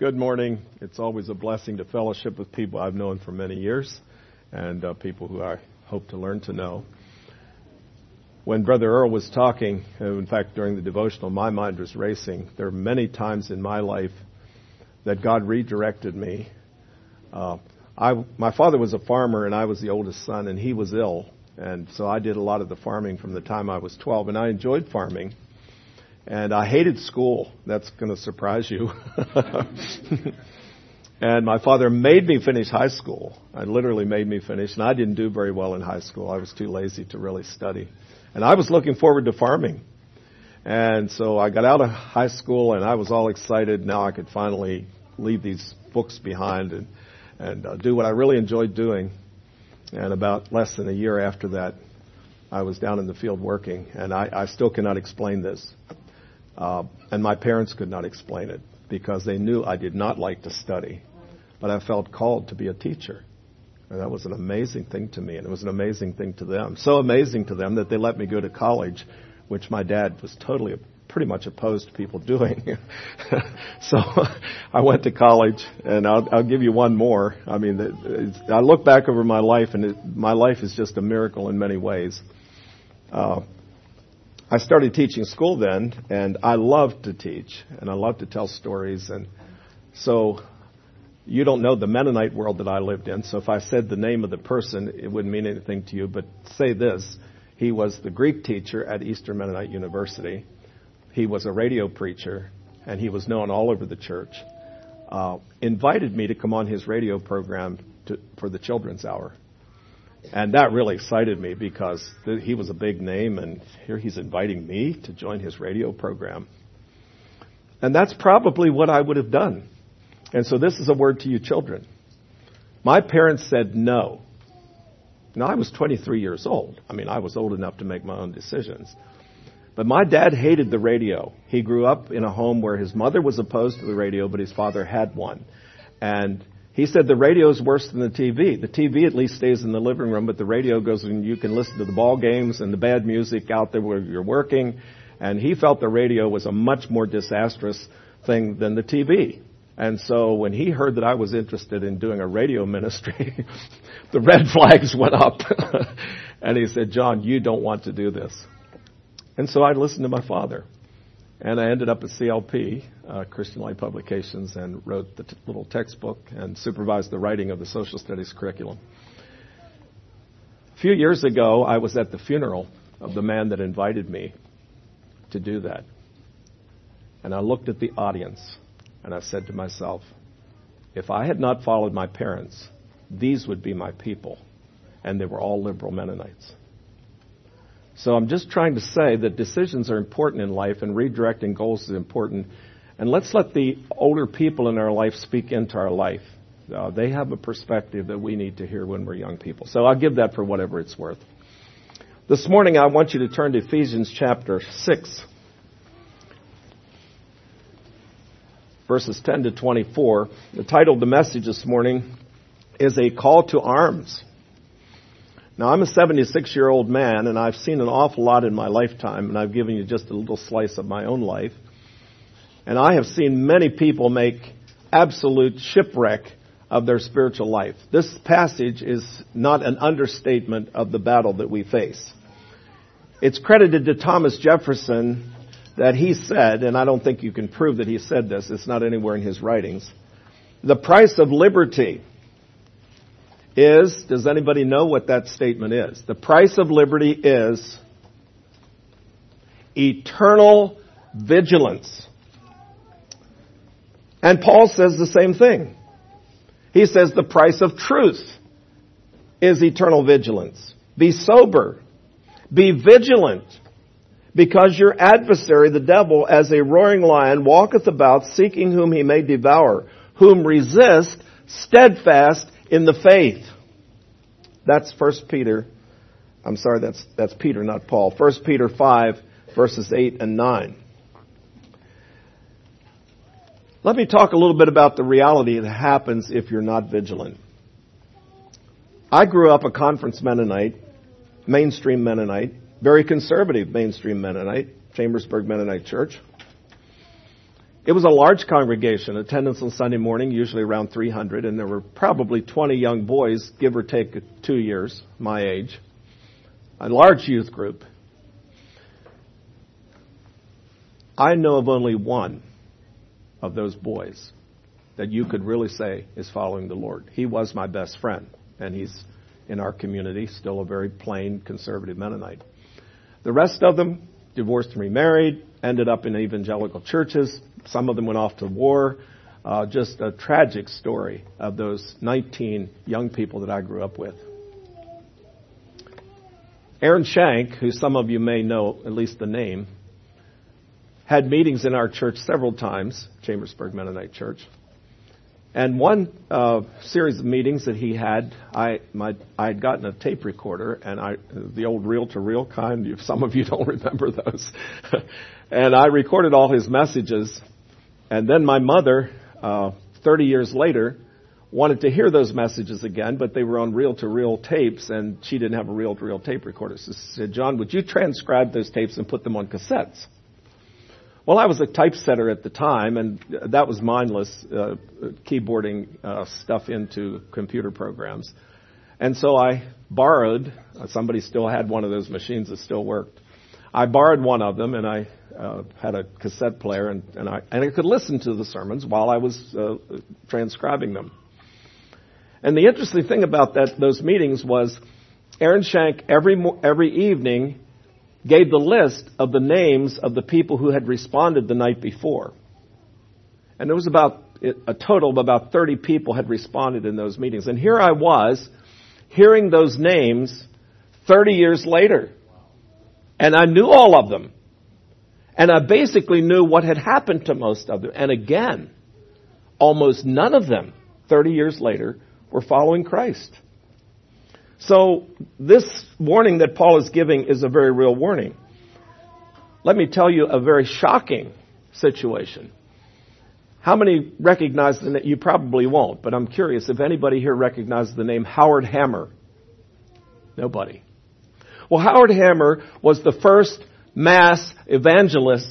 Good morning. It's always a blessing to fellowship with people I've known for many years and uh, people who I hope to learn to know. When Brother Earl was talking, uh, in fact, during the devotional, my mind was racing. There are many times in my life that God redirected me. Uh, I, my father was a farmer and I was the oldest son and he was ill. And so I did a lot of the farming from the time I was 12 and I enjoyed farming. And I hated school. That's going to surprise you. and my father made me finish high school. I literally made me finish, and I didn't do very well in high school. I was too lazy to really study. And I was looking forward to farming. And so I got out of high school and I was all excited. Now I could finally leave these books behind and, and uh, do what I really enjoyed doing. And about less than a year after that, I was down in the field working. And I, I still cannot explain this. Uh, and my parents could not explain it because they knew I did not like to study, but I felt called to be a teacher. And that was an amazing thing to me, and it was an amazing thing to them. So amazing to them that they let me go to college, which my dad was totally pretty much opposed to people doing. so I went to college, and I'll, I'll give you one more. I mean, I look back over my life, and it, my life is just a miracle in many ways. Uh, I started teaching school then, and I loved to teach, and I loved to tell stories. And so you don't know the Mennonite world that I lived in, so if I said the name of the person, it wouldn't mean anything to you. But say this he was the Greek teacher at Eastern Mennonite University, he was a radio preacher, and he was known all over the church. Uh, invited me to come on his radio program to, for the children's hour. And that really excited me because he was a big name, and here he's inviting me to join his radio program. And that's probably what I would have done. And so this is a word to you children. My parents said no. Now, I was 23 years old. I mean, I was old enough to make my own decisions. But my dad hated the radio. He grew up in a home where his mother was opposed to the radio, but his father had one. And he said the radio is worse than the TV. The TV at least stays in the living room, but the radio goes and you can listen to the ball games and the bad music out there where you're working. And he felt the radio was a much more disastrous thing than the TV. And so when he heard that I was interested in doing a radio ministry, the red flags went up. and he said, John, you don't want to do this. And so I listened to my father. And I ended up at CLP, uh, Christian Light Publications, and wrote the t- little textbook and supervised the writing of the social studies curriculum. A few years ago, I was at the funeral of the man that invited me to do that. And I looked at the audience and I said to myself, if I had not followed my parents, these would be my people. And they were all liberal Mennonites. So I'm just trying to say that decisions are important in life and redirecting goals is important. And let's let the older people in our life speak into our life. Uh, they have a perspective that we need to hear when we're young people. So I'll give that for whatever it's worth. This morning I want you to turn to Ephesians chapter 6, verses 10 to 24. The title of the message this morning is A Call to Arms. Now, I'm a 76 year old man, and I've seen an awful lot in my lifetime, and I've given you just a little slice of my own life. And I have seen many people make absolute shipwreck of their spiritual life. This passage is not an understatement of the battle that we face. It's credited to Thomas Jefferson that he said, and I don't think you can prove that he said this, it's not anywhere in his writings, the price of liberty is, does anybody know what that statement is? The price of liberty is eternal vigilance. And Paul says the same thing. He says the price of truth is eternal vigilance. Be sober. Be vigilant. Because your adversary, the devil, as a roaring lion, walketh about seeking whom he may devour, whom resist steadfast in the faith. That's First Peter. I'm sorry, that's, that's Peter, not Paul. First Peter 5, verses 8 and 9. Let me talk a little bit about the reality that happens if you're not vigilant. I grew up a conference Mennonite, mainstream Mennonite, very conservative mainstream Mennonite, Chambersburg Mennonite Church. It was a large congregation. Attendance on Sunday morning, usually around 300, and there were probably 20 young boys, give or take two years, my age. A large youth group. I know of only one of those boys that you could really say is following the Lord. He was my best friend, and he's in our community, still a very plain conservative Mennonite. The rest of them divorced and remarried, ended up in evangelical churches. Some of them went off to war. Uh, just a tragic story of those 19 young people that I grew up with. Aaron Shank, who some of you may know, at least the name, had meetings in our church several times, Chambersburg Mennonite Church. And one uh, series of meetings that he had, I my I had gotten a tape recorder, and I the old reel-to-reel kind. If some of you don't remember those, and I recorded all his messages. And then my mother, uh, 30 years later, wanted to hear those messages again, but they were on reel-to-reel tapes, and she didn't have a reel-to-reel tape recorder. So she said, "John, would you transcribe those tapes and put them on cassettes?" Well, I was a typesetter at the time, and that was mindless, uh, keyboarding uh, stuff into computer programs. And so I borrowed, somebody still had one of those machines that still worked. I borrowed one of them, and I uh, had a cassette player, and, and, I, and I could listen to the sermons while I was uh, transcribing them. And the interesting thing about that, those meetings was Aaron Shank every, every evening gave the list of the names of the people who had responded the night before. And there was about a total of about 30 people had responded in those meetings. And here I was hearing those names 30 years later. And I knew all of them. And I basically knew what had happened to most of them. And again, almost none of them, 30 years later, were following Christ. So this warning that Paul is giving is a very real warning. Let me tell you a very shocking situation. How many recognize the name? You probably won't, but I'm curious if anybody here recognizes the name Howard Hammer. Nobody. Well, Howard Hammer was the first mass evangelist,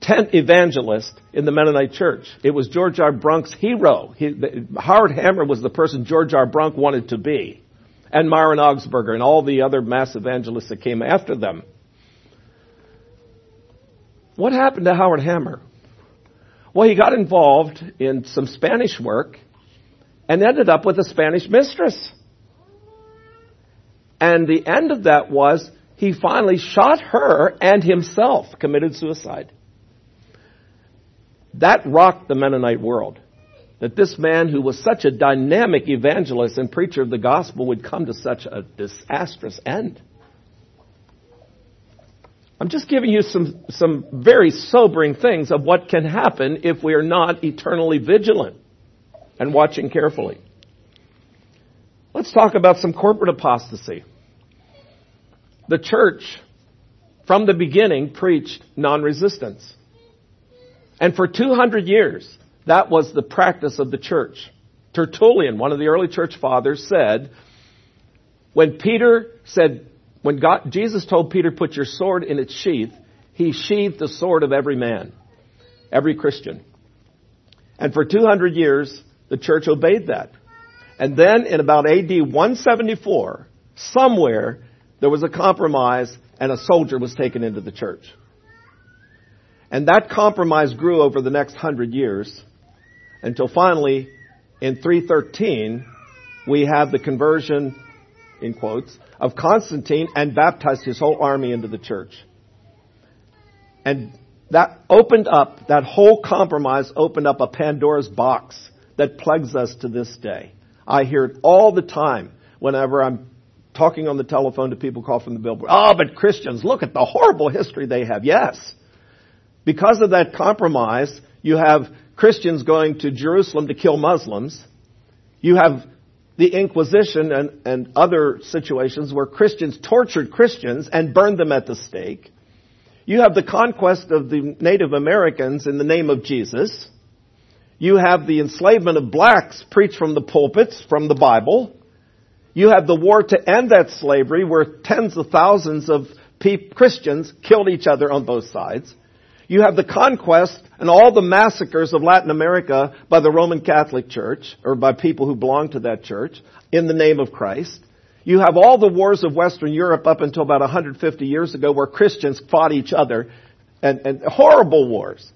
tent evangelist in the Mennonite church. It was George R. Brunk's hero. He, Howard Hammer was the person George R. Brunk wanted to be and Myron Augsburger and all the other mass evangelists that came after them. What happened to Howard Hammer? Well, he got involved in some Spanish work and ended up with a Spanish mistress. And the end of that was he finally shot her and himself, committed suicide. That rocked the Mennonite world that this man who was such a dynamic evangelist and preacher of the gospel would come to such a disastrous end. I'm just giving you some, some very sobering things of what can happen if we are not eternally vigilant and watching carefully. Let's talk about some corporate apostasy. The church, from the beginning, preached non-resistance. And for 200 years, that was the practice of the church. Tertullian, one of the early church fathers, said, when Peter said, when God, Jesus told Peter, put your sword in its sheath, he sheathed the sword of every man, every Christian. And for 200 years, the church obeyed that. And then in about AD 174, somewhere, there was a compromise and a soldier was taken into the church. And that compromise grew over the next hundred years until finally in 313 we have the conversion in quotes of Constantine and baptized his whole army into the church. And that opened up, that whole compromise opened up a Pandora's box that plagues us to this day. I hear it all the time whenever I'm talking on the telephone to people called from the billboard. Oh, but Christians, look at the horrible history they have. Yes. Because of that compromise, you have Christians going to Jerusalem to kill Muslims. You have the Inquisition and, and other situations where Christians tortured Christians and burned them at the stake. You have the conquest of the Native Americans in the name of Jesus. You have the enslavement of blacks preached from the pulpits, from the Bible. You have the war to end that slavery where tens of thousands of Christians killed each other on both sides. You have the conquest and all the massacres of Latin America by the Roman Catholic Church, or by people who belong to that church, in the name of Christ. You have all the wars of Western Europe up until about 150 years ago where Christians fought each other and, and horrible wars.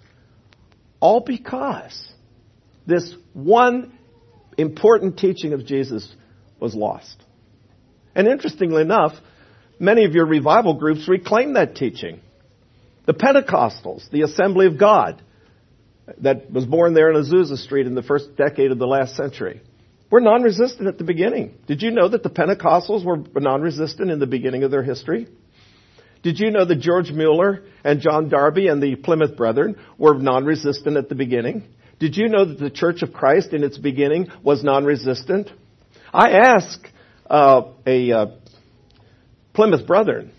All because this one important teaching of Jesus was lost. And interestingly enough, many of your revival groups reclaim that teaching. The Pentecostals, the Assembly of God, that was born there in Azusa Street in the first decade of the last century, were non-resistant at the beginning. Did you know that the Pentecostals were non-resistant in the beginning of their history? Did you know that George Mueller and John Darby and the Plymouth Brethren were non-resistant at the beginning? Did you know that the Church of Christ in its beginning was non-resistant? I asked uh, a uh, Plymouth Brethren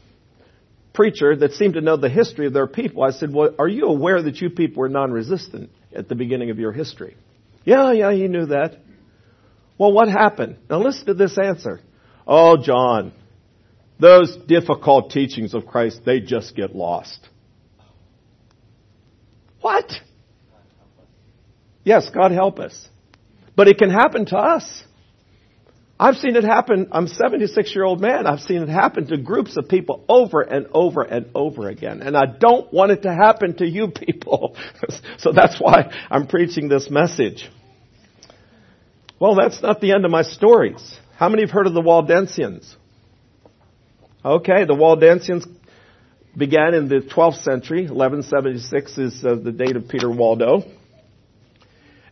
preacher that seemed to know the history of their people. I said, well, are you aware that you people were non-resistant at the beginning of your history? Yeah, yeah, he knew that. Well, what happened? Now listen to this answer. Oh, John, those difficult teachings of Christ, they just get lost. What? Yes, God help us. But it can happen to us. I've seen it happen. I'm a 76 year old man. I've seen it happen to groups of people over and over and over again. And I don't want it to happen to you people. so that's why I'm preaching this message. Well, that's not the end of my stories. How many have heard of the Waldensians? Okay, the Waldensians began in the 12th century. 1176 is uh, the date of Peter Waldo.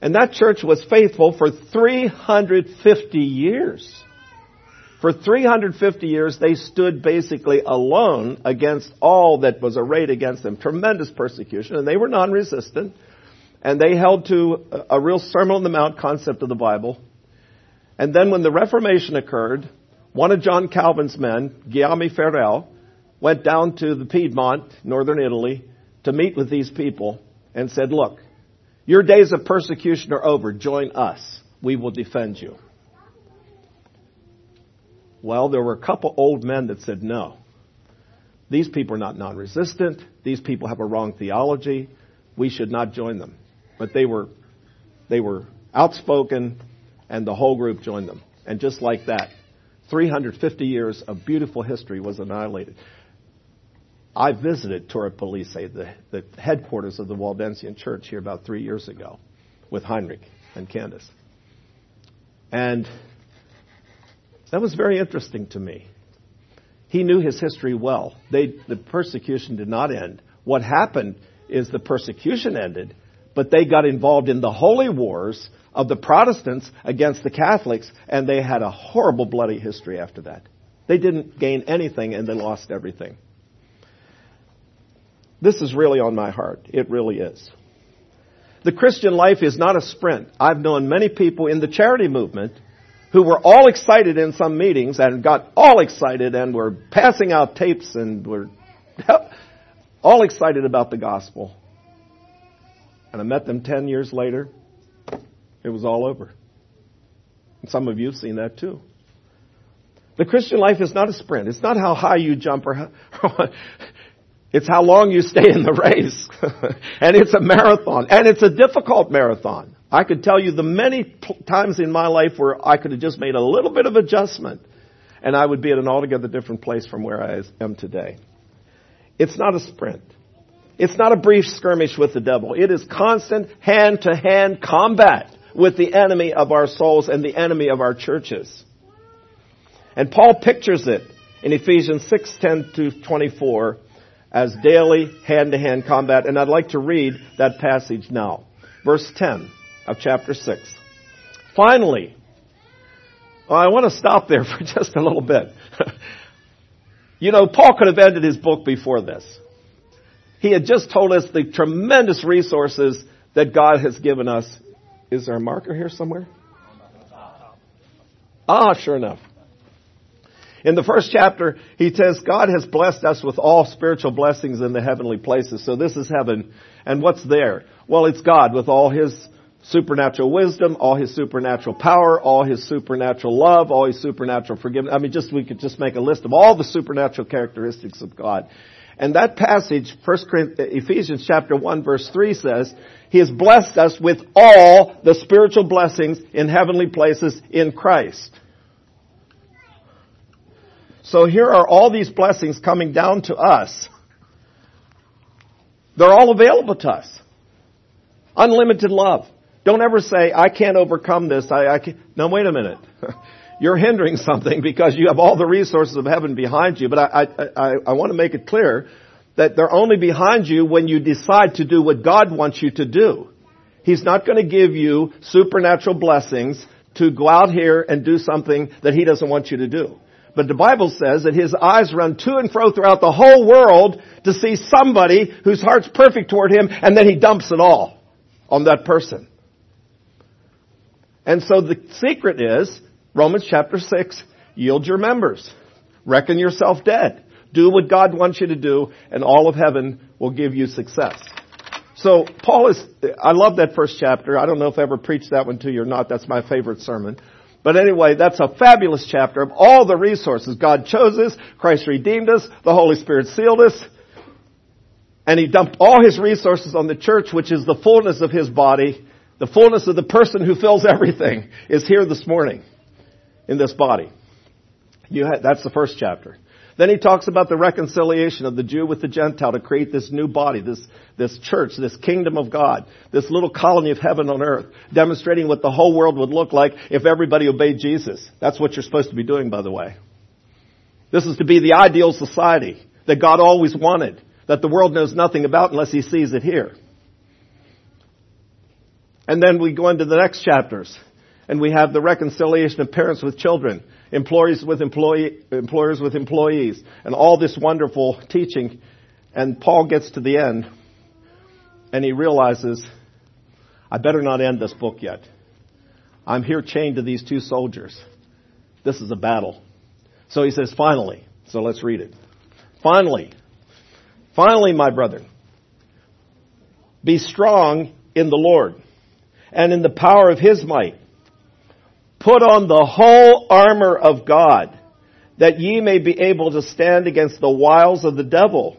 And that church was faithful for 350 years. For 350 years, they stood basically alone against all that was arrayed against them. Tremendous persecution, and they were non-resistant. And they held to a real Sermon on the Mount concept of the Bible. And then when the Reformation occurred, one of John Calvin's men, Guillaume Farel, went down to the Piedmont, northern Italy, to meet with these people and said, look, your days of persecution are over. Join us. We will defend you. Well, there were a couple old men that said no. These people are not non-resistant. These people have a wrong theology. We should not join them. But they were, they were outspoken and the whole group joined them. And just like that, 350 years of beautiful history was annihilated. I visited Torre Pellice, the, the headquarters of the Waldensian Church here about three years ago with Heinrich and Candace. And that was very interesting to me. He knew his history well. They, the persecution did not end. What happened is the persecution ended, but they got involved in the holy wars of the Protestants against the Catholics, and they had a horrible bloody history after that. They didn't gain anything and they lost everything. This is really on my heart. It really is. The Christian life is not a sprint. I've known many people in the charity movement who were all excited in some meetings and got all excited and were passing out tapes and were all excited about the gospel. And I met them 10 years later. It was all over. And some of you have seen that too. The Christian life is not a sprint. It's not how high you jump or how, It's how long you stay in the race. and it's a marathon. And it's a difficult marathon. I could tell you the many times in my life where I could have just made a little bit of adjustment and I would be at an altogether different place from where I am today. It's not a sprint. It's not a brief skirmish with the devil. It is constant hand to hand combat with the enemy of our souls and the enemy of our churches. And Paul pictures it in Ephesians 6:10 to 24 as daily hand-to-hand combat. And I'd like to read that passage now. Verse 10 of chapter 6. Finally, well, I want to stop there for just a little bit. you know, Paul could have ended his book before this. He had just told us the tremendous resources that God has given us. Is there a marker here somewhere? Ah, sure enough. In the first chapter, he says, God has blessed us with all spiritual blessings in the heavenly places. So this is heaven. And what's there? Well, it's God with all his supernatural wisdom, all his supernatural power, all his supernatural love, all his supernatural forgiveness. I mean, just, we could just make a list of all the supernatural characteristics of God. And that passage, First Ephesians chapter 1 verse 3 says, He has blessed us with all the spiritual blessings in heavenly places in Christ. So here are all these blessings coming down to us. They're all available to us. Unlimited love. Don't ever say, I can't overcome this. I, I can't. No, wait a minute. You're hindering something because you have all the resources of heaven behind you. But I, I, I, I want to make it clear that they're only behind you when you decide to do what God wants you to do. He's not going to give you supernatural blessings to go out here and do something that He doesn't want you to do. But the Bible says that His eyes run to and fro throughout the whole world to see somebody whose heart's perfect toward Him and then He dumps it all on that person. And so the secret is, Romans chapter 6, yield your members. Reckon yourself dead. Do what God wants you to do and all of heaven will give you success. So Paul is, I love that first chapter. I don't know if I ever preached that one to you or not. That's my favorite sermon. But anyway, that's a fabulous chapter of all the resources. God chose us, Christ redeemed us, the Holy Spirit sealed us, and He dumped all His resources on the church, which is the fullness of His body, the fullness of the person who fills everything is here this morning in this body. Ha- that's the first chapter. Then he talks about the reconciliation of the Jew with the Gentile to create this new body, this, this church, this kingdom of God, this little colony of heaven on earth, demonstrating what the whole world would look like if everybody obeyed Jesus. That's what you're supposed to be doing, by the way. This is to be the ideal society that God always wanted, that the world knows nothing about unless he sees it here. And then we go into the next chapters and we have the reconciliation of parents with children, employees with employee, employers with employees, and all this wonderful teaching. And Paul gets to the end and he realizes, I better not end this book yet. I'm here chained to these two soldiers. This is a battle. So he says, finally. So let's read it. Finally. Finally, my brethren. Be strong in the Lord and in the power of his might. Put on the whole armor of God, that ye may be able to stand against the wiles of the devil.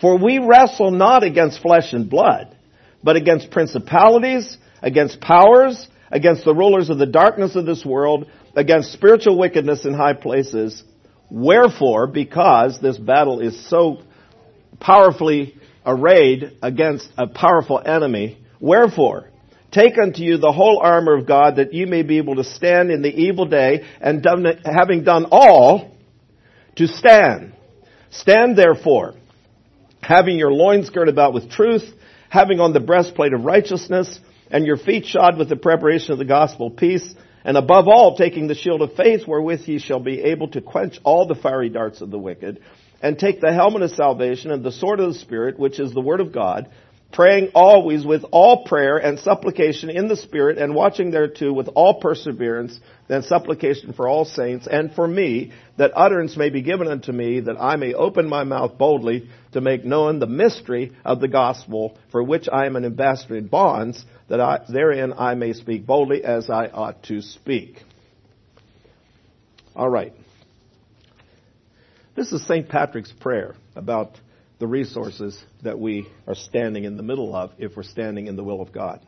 For we wrestle not against flesh and blood, but against principalities, against powers, against the rulers of the darkness of this world, against spiritual wickedness in high places. Wherefore, because this battle is so powerfully arrayed against a powerful enemy, wherefore, Take unto you the whole armor of God that you may be able to stand in the evil day and done, having done all to stand. Stand therefore, having your loins girt about with truth, having on the breastplate of righteousness, and your feet shod with the preparation of the gospel of peace, and above all taking the shield of faith wherewith ye shall be able to quench all the fiery darts of the wicked, and take the helmet of salvation and the sword of the Spirit, which is the word of God, praying always with all prayer and supplication in the Spirit, and watching thereto with all perseverance and supplication for all saints, and for me, that utterance may be given unto me, that I may open my mouth boldly to make known the mystery of the gospel, for which I am an ambassador in bonds, that I, therein I may speak boldly as I ought to speak. All right. This is St. Patrick's prayer about the resources that we are standing in the middle of if we're standing in the will of God.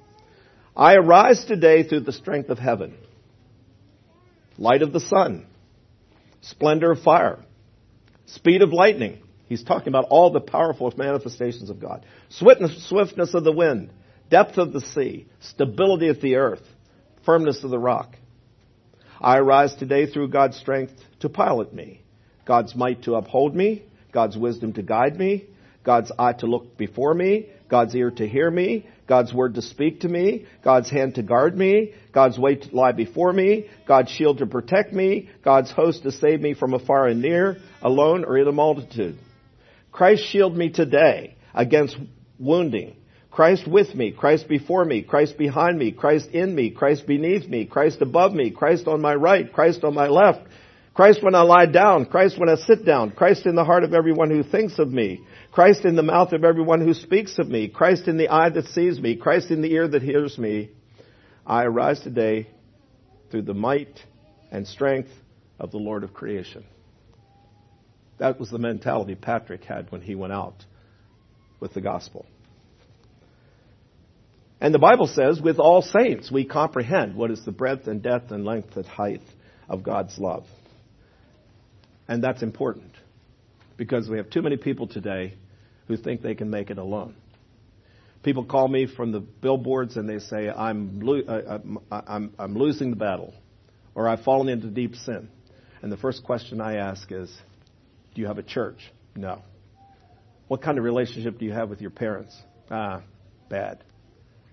I arise today through the strength of heaven, light of the sun, splendor of fire, speed of lightning. He's talking about all the powerful manifestations of God. Swiftness, of the wind, depth of the sea, stability of the earth, firmness of the rock. I arise today through God's strength to pilot me, God's might to uphold me, God's wisdom to guide me, God's eye to look before me, God's ear to hear me, God's word to speak to me, God's hand to guard me, God's way to lie before me, God's shield to protect me, God's host to save me from afar and near, alone or in a multitude. Christ shield me today against wounding. Christ with me, Christ before me, Christ behind me, Christ in me, Christ beneath me, Christ above me, Christ on my right, Christ on my left, Christ when I lie down, Christ when I sit down, Christ in the heart of everyone who thinks of me, Christ in the mouth of everyone who speaks of me, Christ in the eye that sees me, Christ in the ear that hears me. I arise today through the might and strength of the Lord of creation. That was the mentality Patrick had when he went out with the gospel. And the Bible says, with all saints, we comprehend what is the breadth and depth and length and height of God's love. And that's important because we have too many people today who think they can make it alone. People call me from the billboards and they say, I'm, lo- uh, uh, I'm, I'm losing the battle or I've fallen into deep sin. And the first question I ask is, Do you have a church? No. What kind of relationship do you have with your parents? Ah, bad.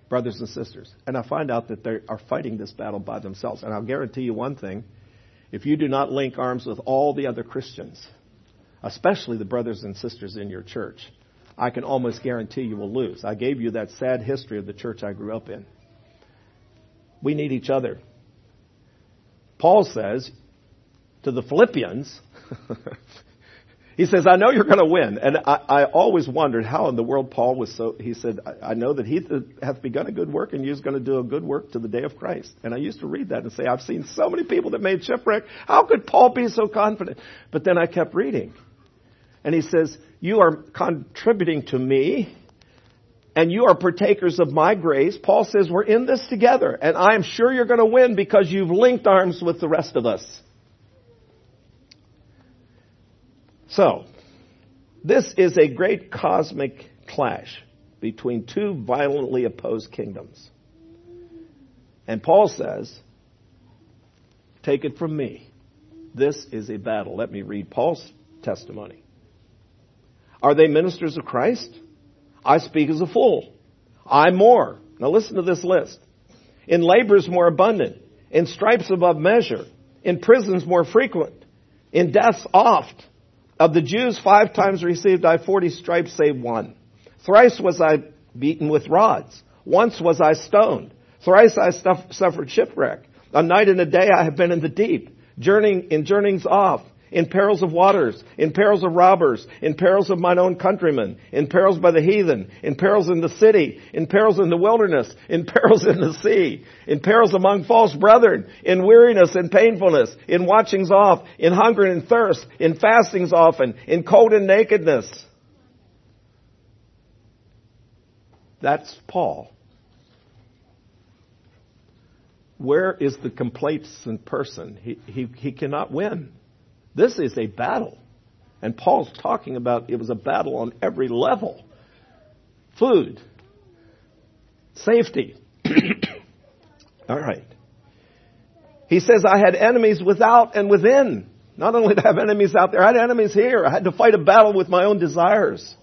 Brothers and sisters. And I find out that they are fighting this battle by themselves. And I'll guarantee you one thing if you do not link arms with all the other Christians, especially the brothers and sisters in your church, I can almost guarantee you will lose. I gave you that sad history of the church I grew up in. We need each other. Paul says to the Philippians, he says, I know you're going to win. And I, I, always wondered how in the world Paul was so, he said, I, I know that he hath begun a good work and you're going to do a good work to the day of Christ. And I used to read that and say, I've seen so many people that made shipwreck. How could Paul be so confident? But then I kept reading. And he says, you are contributing to me and you are partakers of my grace. Paul says we're in this together and I am sure you're going to win because you've linked arms with the rest of us. So, this is a great cosmic clash between two violently opposed kingdoms. And Paul says, take it from me. This is a battle. Let me read Paul's testimony. Are they ministers of Christ? I speak as a fool. I more. Now listen to this list. In labors more abundant. In stripes above measure. In prisons more frequent. In deaths oft. Of the Jews, five times received I forty stripes save one. Thrice was I beaten with rods. Once was I stoned. Thrice I suffered shipwreck. A night and a day I have been in the deep, journeying in journeyings off in perils of waters, in perils of robbers, in perils of mine own countrymen, in perils by the heathen, in perils in the city, in perils in the wilderness, in perils in the sea, in perils among false brethren, in weariness and painfulness, in watchings off, in hunger and thirst, in fastings often, in cold and nakedness. That's Paul. Where is the complacent person? He, he, he cannot win. This is a battle. And Paul's talking about it was a battle on every level food, safety. All right. He says, I had enemies without and within. Not only did I have enemies out there, I had enemies here. I had to fight a battle with my own desires.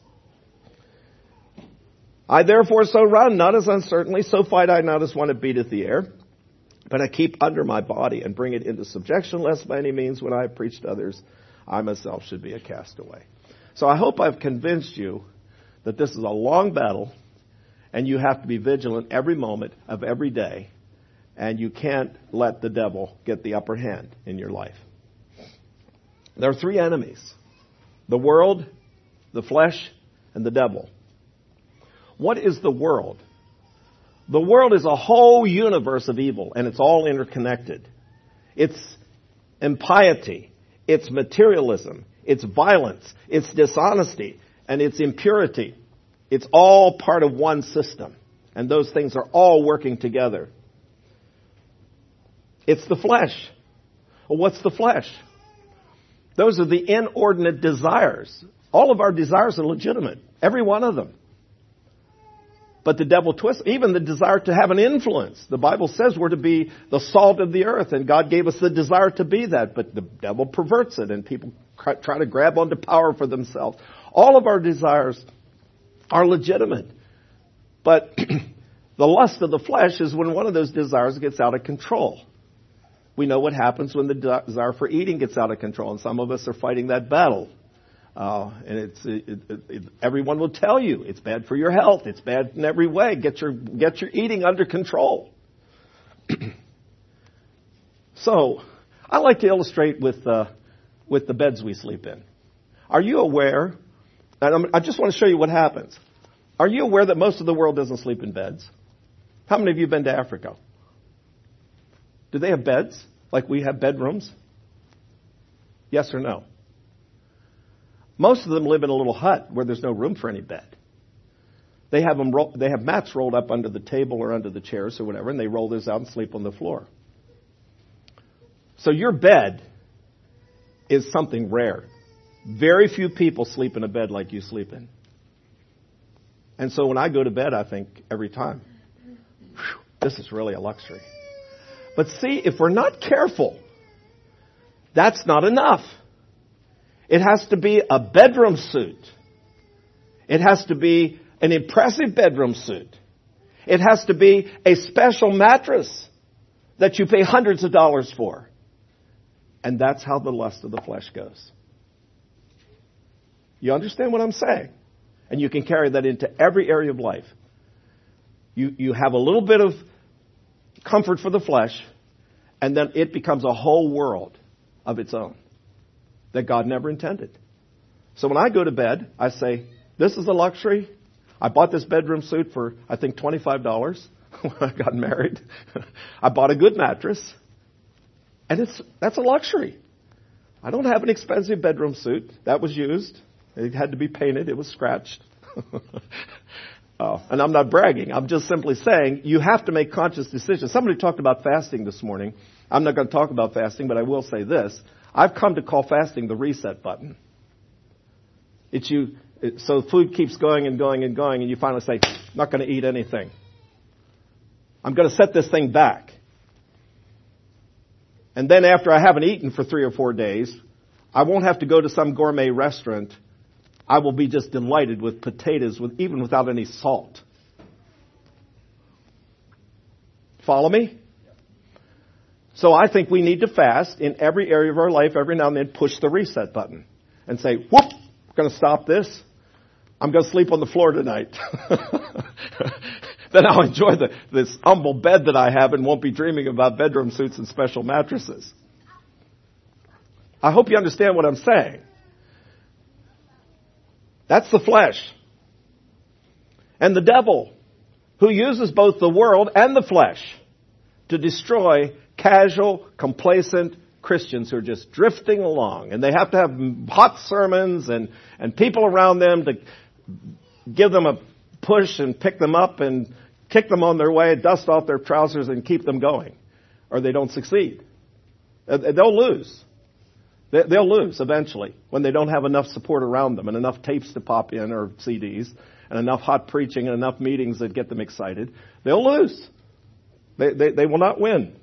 I therefore so run, not as uncertainly, so fight I not as one that beateth the air. But I keep under my body and bring it into subjection, lest by any means, when I have preached to others, I myself should be a castaway. So I hope I've convinced you that this is a long battle, and you have to be vigilant every moment of every day, and you can't let the devil get the upper hand in your life. There are three enemies the world, the flesh, and the devil. What is the world? The world is a whole universe of evil, and it's all interconnected. It's impiety, it's materialism, it's violence, it's dishonesty, and it's impurity. It's all part of one system, and those things are all working together. It's the flesh. Well, what's the flesh? Those are the inordinate desires. All of our desires are legitimate, every one of them. But the devil twists, even the desire to have an influence. The Bible says we're to be the salt of the earth, and God gave us the desire to be that, but the devil perverts it, and people try to grab onto power for themselves. All of our desires are legitimate. But the lust of the flesh is when one of those desires gets out of control. We know what happens when the desire for eating gets out of control, and some of us are fighting that battle. Uh, and it's it, it, it, everyone will tell you it's bad for your health. It's bad in every way. Get your get your eating under control. so, I like to illustrate with uh, with the beds we sleep in. Are you aware? And I'm, I just want to show you what happens. Are you aware that most of the world doesn't sleep in beds? How many of you have been to Africa? Do they have beds like we have bedrooms? Yes or no? Most of them live in a little hut where there's no room for any bed. They have them ro- they have mats rolled up under the table or under the chairs or whatever, and they roll those out and sleep on the floor. So your bed is something rare. Very few people sleep in a bed like you sleep in. And so when I go to bed, I think every time, this is really a luxury. But see, if we're not careful, that's not enough. It has to be a bedroom suit. It has to be an impressive bedroom suit. It has to be a special mattress that you pay hundreds of dollars for. And that's how the lust of the flesh goes. You understand what I'm saying? And you can carry that into every area of life. You, you have a little bit of comfort for the flesh, and then it becomes a whole world of its own that God never intended. So when I go to bed, I say, This is a luxury. I bought this bedroom suit for, I think, $25 when I got married. I bought a good mattress. And it's, that's a luxury. I don't have an expensive bedroom suit. That was used. It had to be painted. It was scratched. oh, and I'm not bragging. I'm just simply saying you have to make conscious decisions. Somebody talked about fasting this morning. I'm not going to talk about fasting, but I will say this. I've come to call fasting the reset button. It's you, so food keeps going and going and going, and you finally say, not going to eat anything. I'm going to set this thing back. And then after I haven't eaten for three or four days, I won't have to go to some gourmet restaurant. I will be just delighted with potatoes with, even without any salt. Follow me? So I think we need to fast in every area of our life every now and then push the reset button and say, whoop, I'm going to stop this. I'm going to sleep on the floor tonight. then I'll enjoy the, this humble bed that I have and won't be dreaming about bedroom suits and special mattresses. I hope you understand what I'm saying. That's the flesh. And the devil, who uses both the world and the flesh to destroy casual, complacent Christians who are just drifting along. And they have to have hot sermons and, and people around them to give them a push and pick them up and kick them on their way, dust off their trousers and keep them going. Or they don't succeed. Uh, they'll lose. They'll lose eventually when they don't have enough support around them and enough tapes to pop in or CDs and enough hot preaching and enough meetings that get them excited. They'll lose. They, they, they will not win.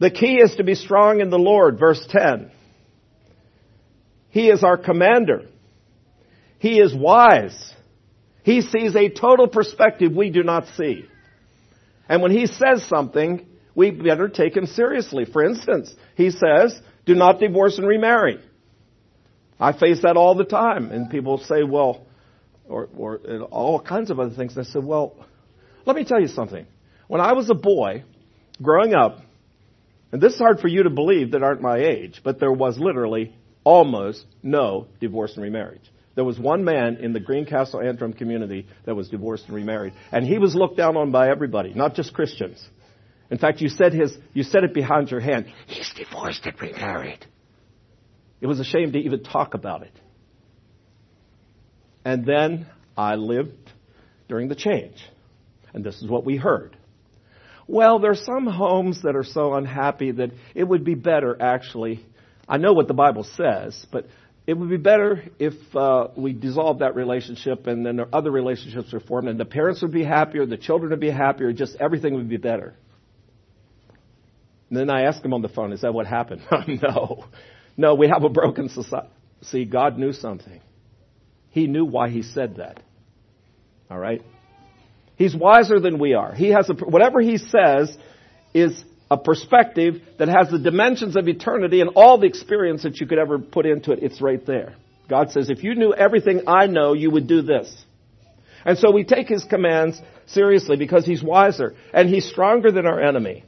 The key is to be strong in the Lord, verse 10. He is our commander. He is wise. He sees a total perspective we do not see. And when he says something, we better take him seriously. For instance, he says, do not divorce and remarry. I face that all the time. And people say, well, or, or all kinds of other things. I said, well, let me tell you something. When I was a boy, growing up, and this is hard for you to believe that aren't my age, but there was literally almost no divorce and remarriage. There was one man in the Greencastle Antrim community that was divorced and remarried, and he was looked down on by everybody, not just Christians. In fact, you said his, you said it behind your hand. He's divorced and remarried. It was a shame to even talk about it. And then I lived during the change. And this is what we heard. Well, there are some homes that are so unhappy that it would be better, actually. I know what the Bible says, but it would be better if uh, we dissolved that relationship and then other relationships are formed, and the parents would be happier, the children would be happier, just everything would be better. And then I asked him on the phone, is that what happened? no. No, we have a broken society. See, God knew something. He knew why he said that. All right? He's wiser than we are. He has a, whatever he says is a perspective that has the dimensions of eternity and all the experience that you could ever put into it. It's right there. God says, if you knew everything I know, you would do this. And so we take his commands seriously because he's wiser and he's stronger than our enemy.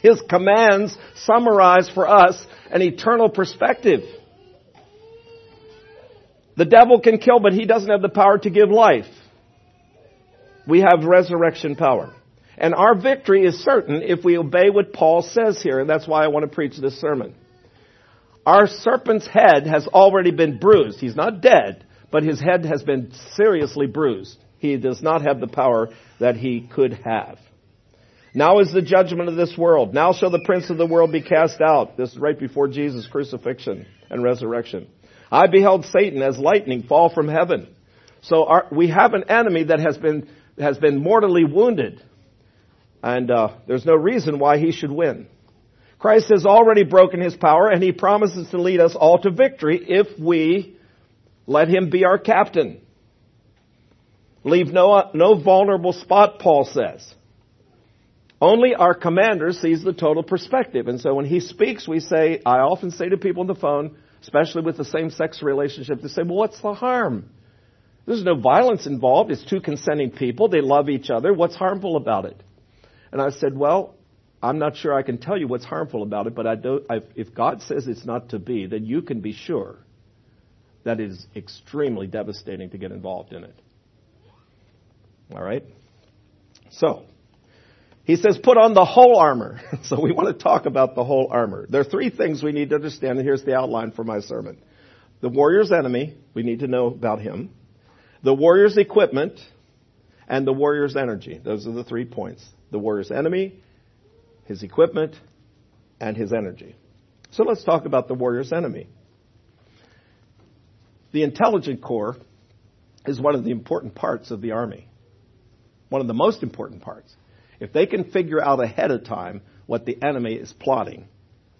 His commands summarize for us an eternal perspective. The devil can kill, but he doesn't have the power to give life we have resurrection power. And our victory is certain if we obey what Paul says here, and that's why I want to preach this sermon. Our serpent's head has already been bruised. He's not dead, but his head has been seriously bruised. He does not have the power that he could have. Now is the judgment of this world. Now shall the prince of the world be cast out. This is right before Jesus' crucifixion and resurrection. I beheld Satan as lightning fall from heaven. So our, we have an enemy that has been, has been mortally wounded. And uh, there's no reason why he should win. Christ has already broken his power and he promises to lead us all to victory if we let him be our captain. Leave no, no vulnerable spot, Paul says. Only our commander sees the total perspective. And so when he speaks, we say, I often say to people on the phone, especially with the same sex relationship, they say, well, what's the harm? There's no violence involved. It's two consenting people. They love each other. What's harmful about it? And I said, well, I'm not sure I can tell you what's harmful about it, but I do, I, if God says it's not to be, then you can be sure that it is extremely devastating to get involved in it. All right? So, he says, put on the whole armor. so we want to talk about the whole armor. There are three things we need to understand, and here's the outline for my sermon. The warrior's enemy, we need to know about him. The warrior's equipment, and the warrior's energy. Those are the three points. The warrior's enemy, his equipment, and his energy. So let's talk about the warrior's enemy. The intelligence corps is one of the important parts of the army. One of the most important parts. If they can figure out ahead of time what the enemy is plotting,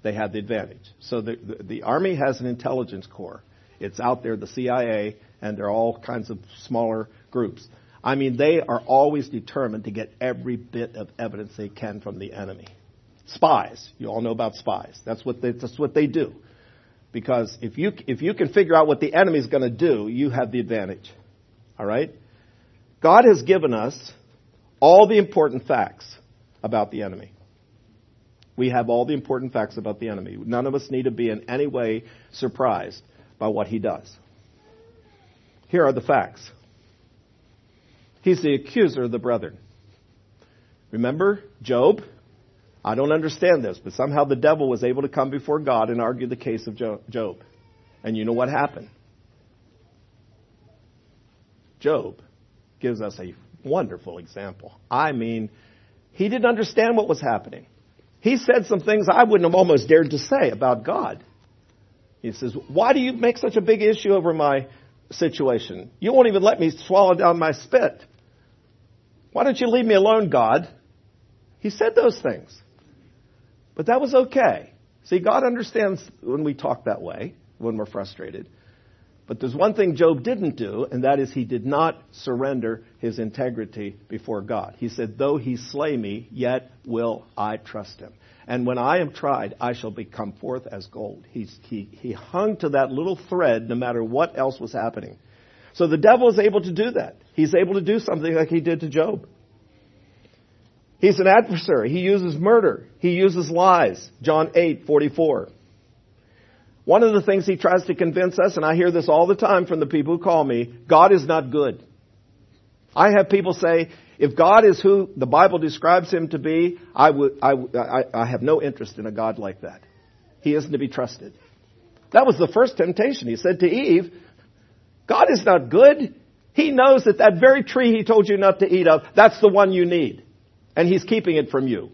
they have the advantage. So the, the, the Army has an intelligence corps. It's out there, the CIA, and there are all kinds of smaller groups. I mean, they are always determined to get every bit of evidence they can from the enemy. Spies, you all know about spies. That's what they, that's what they do. Because if you, if you can figure out what the enemy is going to do, you have the advantage. All right? God has given us all the important facts about the enemy. We have all the important facts about the enemy. None of us need to be in any way surprised by what he does. Here are the facts. He's the accuser of the brethren. Remember Job? I don't understand this, but somehow the devil was able to come before God and argue the case of Job. And you know what happened? Job gives us a wonderful example. I mean, he didn't understand what was happening. He said some things I wouldn't have almost dared to say about God. He says, Why do you make such a big issue over my situation? You won't even let me swallow down my spit. Why don't you leave me alone, God? He said those things. But that was okay. See, God understands when we talk that way, when we're frustrated. But there's one thing Job didn't do, and that is he did not surrender his integrity before God. He said, Though he slay me, yet will I trust him. And when I am tried, I shall become forth as gold. He's, he, he hung to that little thread no matter what else was happening. So the devil is able to do that. He's able to do something like he did to Job. He's an adversary. He uses murder. He uses lies. John 8, 44. One of the things he tries to convince us, and I hear this all the time from the people who call me, God is not good. I have people say, if God is who the Bible describes him to be, I, would, I, I, I have no interest in a God like that. He isn't to be trusted. That was the first temptation. He said to Eve, God is not good. He knows that that very tree he told you not to eat of, that's the one you need. And he's keeping it from you.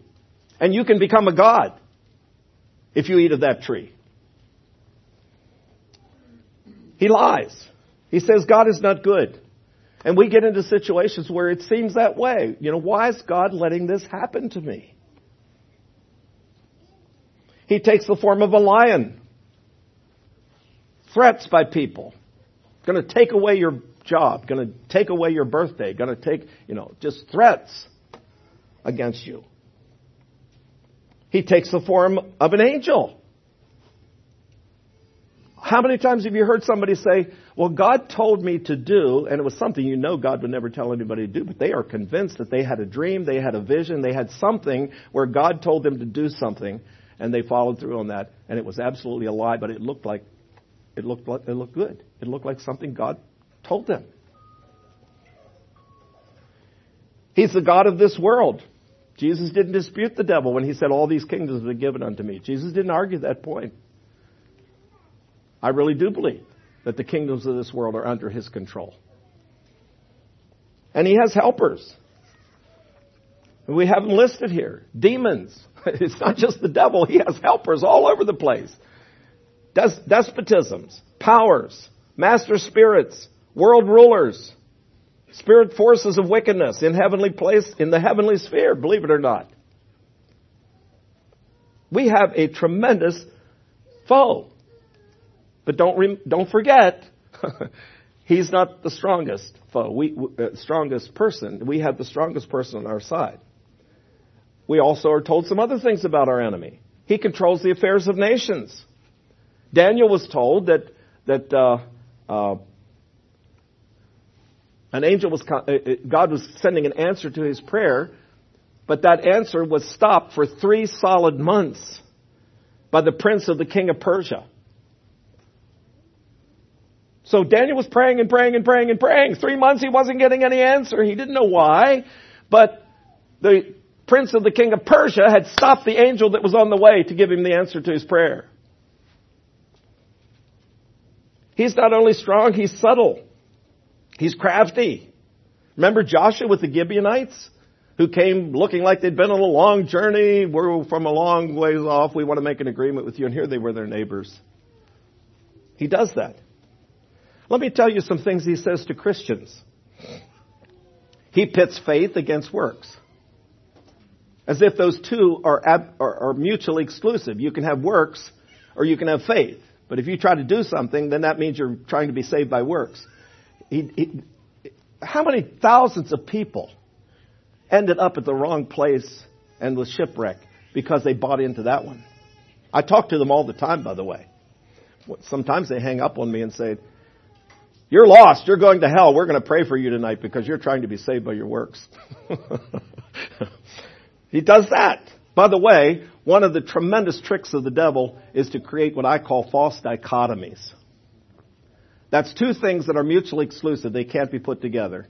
And you can become a God if you eat of that tree. He lies. He says God is not good. And we get into situations where it seems that way. You know, why is God letting this happen to me? He takes the form of a lion. Threats by people. Going to take away your job. Going to take away your birthday. Going to take, you know, just threats against you. He takes the form of an angel. How many times have you heard somebody say, well, God told me to do, and it was something you know God would never tell anybody to do, but they are convinced that they had a dream, they had a vision, they had something where God told them to do something, and they followed through on that, and it was absolutely a lie, but it looked like, it looked like, it looked good. It looked like something God told them. He's the God of this world. Jesus didn't dispute the devil when he said, all these kingdoms have been given unto me. Jesus didn't argue that point. I really do believe that the kingdoms of this world are under his control. And he has helpers. We have them listed here. Demons. It's not just the devil. He has helpers all over the place. Des- despotisms, powers, master spirits, world rulers, spirit forces of wickedness in heavenly place, in the heavenly sphere, believe it or not. We have a tremendous foe. But don't, don't forget, he's not the strongest foe, we, uh, strongest person. We have the strongest person on our side. We also are told some other things about our enemy. He controls the affairs of nations. Daniel was told that that uh, uh, an angel was uh, uh, God was sending an answer to his prayer, but that answer was stopped for three solid months by the prince of the king of Persia. So Daniel was praying and praying and praying and praying. Three months he wasn't getting any answer. He didn't know why, but the prince of the king of Persia had stopped the angel that was on the way to give him the answer to his prayer. He's not only strong, he's subtle. He's crafty. Remember Joshua with the Gibeonites? Who came looking like they'd been on a long journey. We're from a long ways off. We want to make an agreement with you. And here they were their neighbors. He does that. Let me tell you some things he says to Christians. He pits faith against works as if those two are, ab, are, are mutually exclusive. You can have works or you can have faith. But if you try to do something, then that means you're trying to be saved by works. He, he, how many thousands of people ended up at the wrong place and was shipwrecked because they bought into that one? I talk to them all the time, by the way. Sometimes they hang up on me and say, you're lost. You're going to hell. We're going to pray for you tonight because you're trying to be saved by your works. He does that. By the way, one of the tremendous tricks of the devil is to create what I call false dichotomies. That's two things that are mutually exclusive. They can't be put together.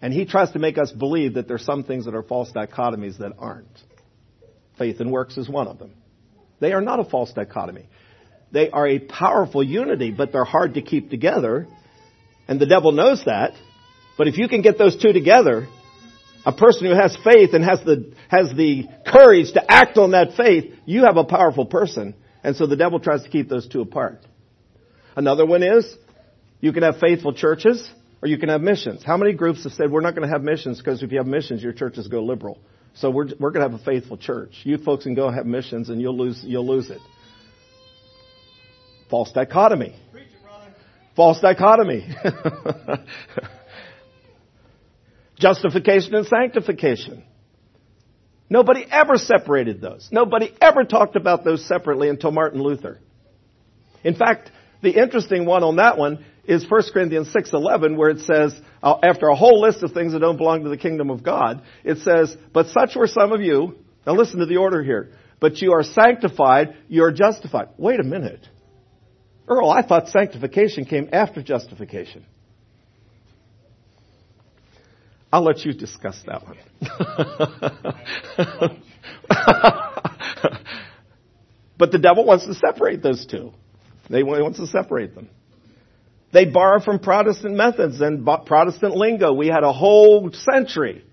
And he tries to make us believe that there's some things that are false dichotomies that aren't. Faith and works is one of them. They are not a false dichotomy. They are a powerful unity, but they're hard to keep together. And the devil knows that. But if you can get those two together, a person who has faith and has the, has the courage to act on that faith, you have a powerful person. And so the devil tries to keep those two apart. Another one is, you can have faithful churches or you can have missions. How many groups have said, we're not going to have missions because if you have missions, your churches go liberal. So we're, we're going to have a faithful church. You folks can go have missions and you'll lose, you'll lose it. False dichotomy. False dichotomy. Justification and sanctification. Nobody ever separated those. Nobody ever talked about those separately until Martin Luther. In fact, the interesting one on that one is 1 Corinthians 6:11 where it says uh, after a whole list of things that don't belong to the kingdom of God, it says, "But such were some of you." Now listen to the order here. "But you are sanctified, you are justified." Wait a minute. Earl, I thought sanctification came after justification. I'll let you discuss that one. but the devil wants to separate those two. They wants to separate them. They borrow from Protestant methods and Protestant lingo. We had a whole century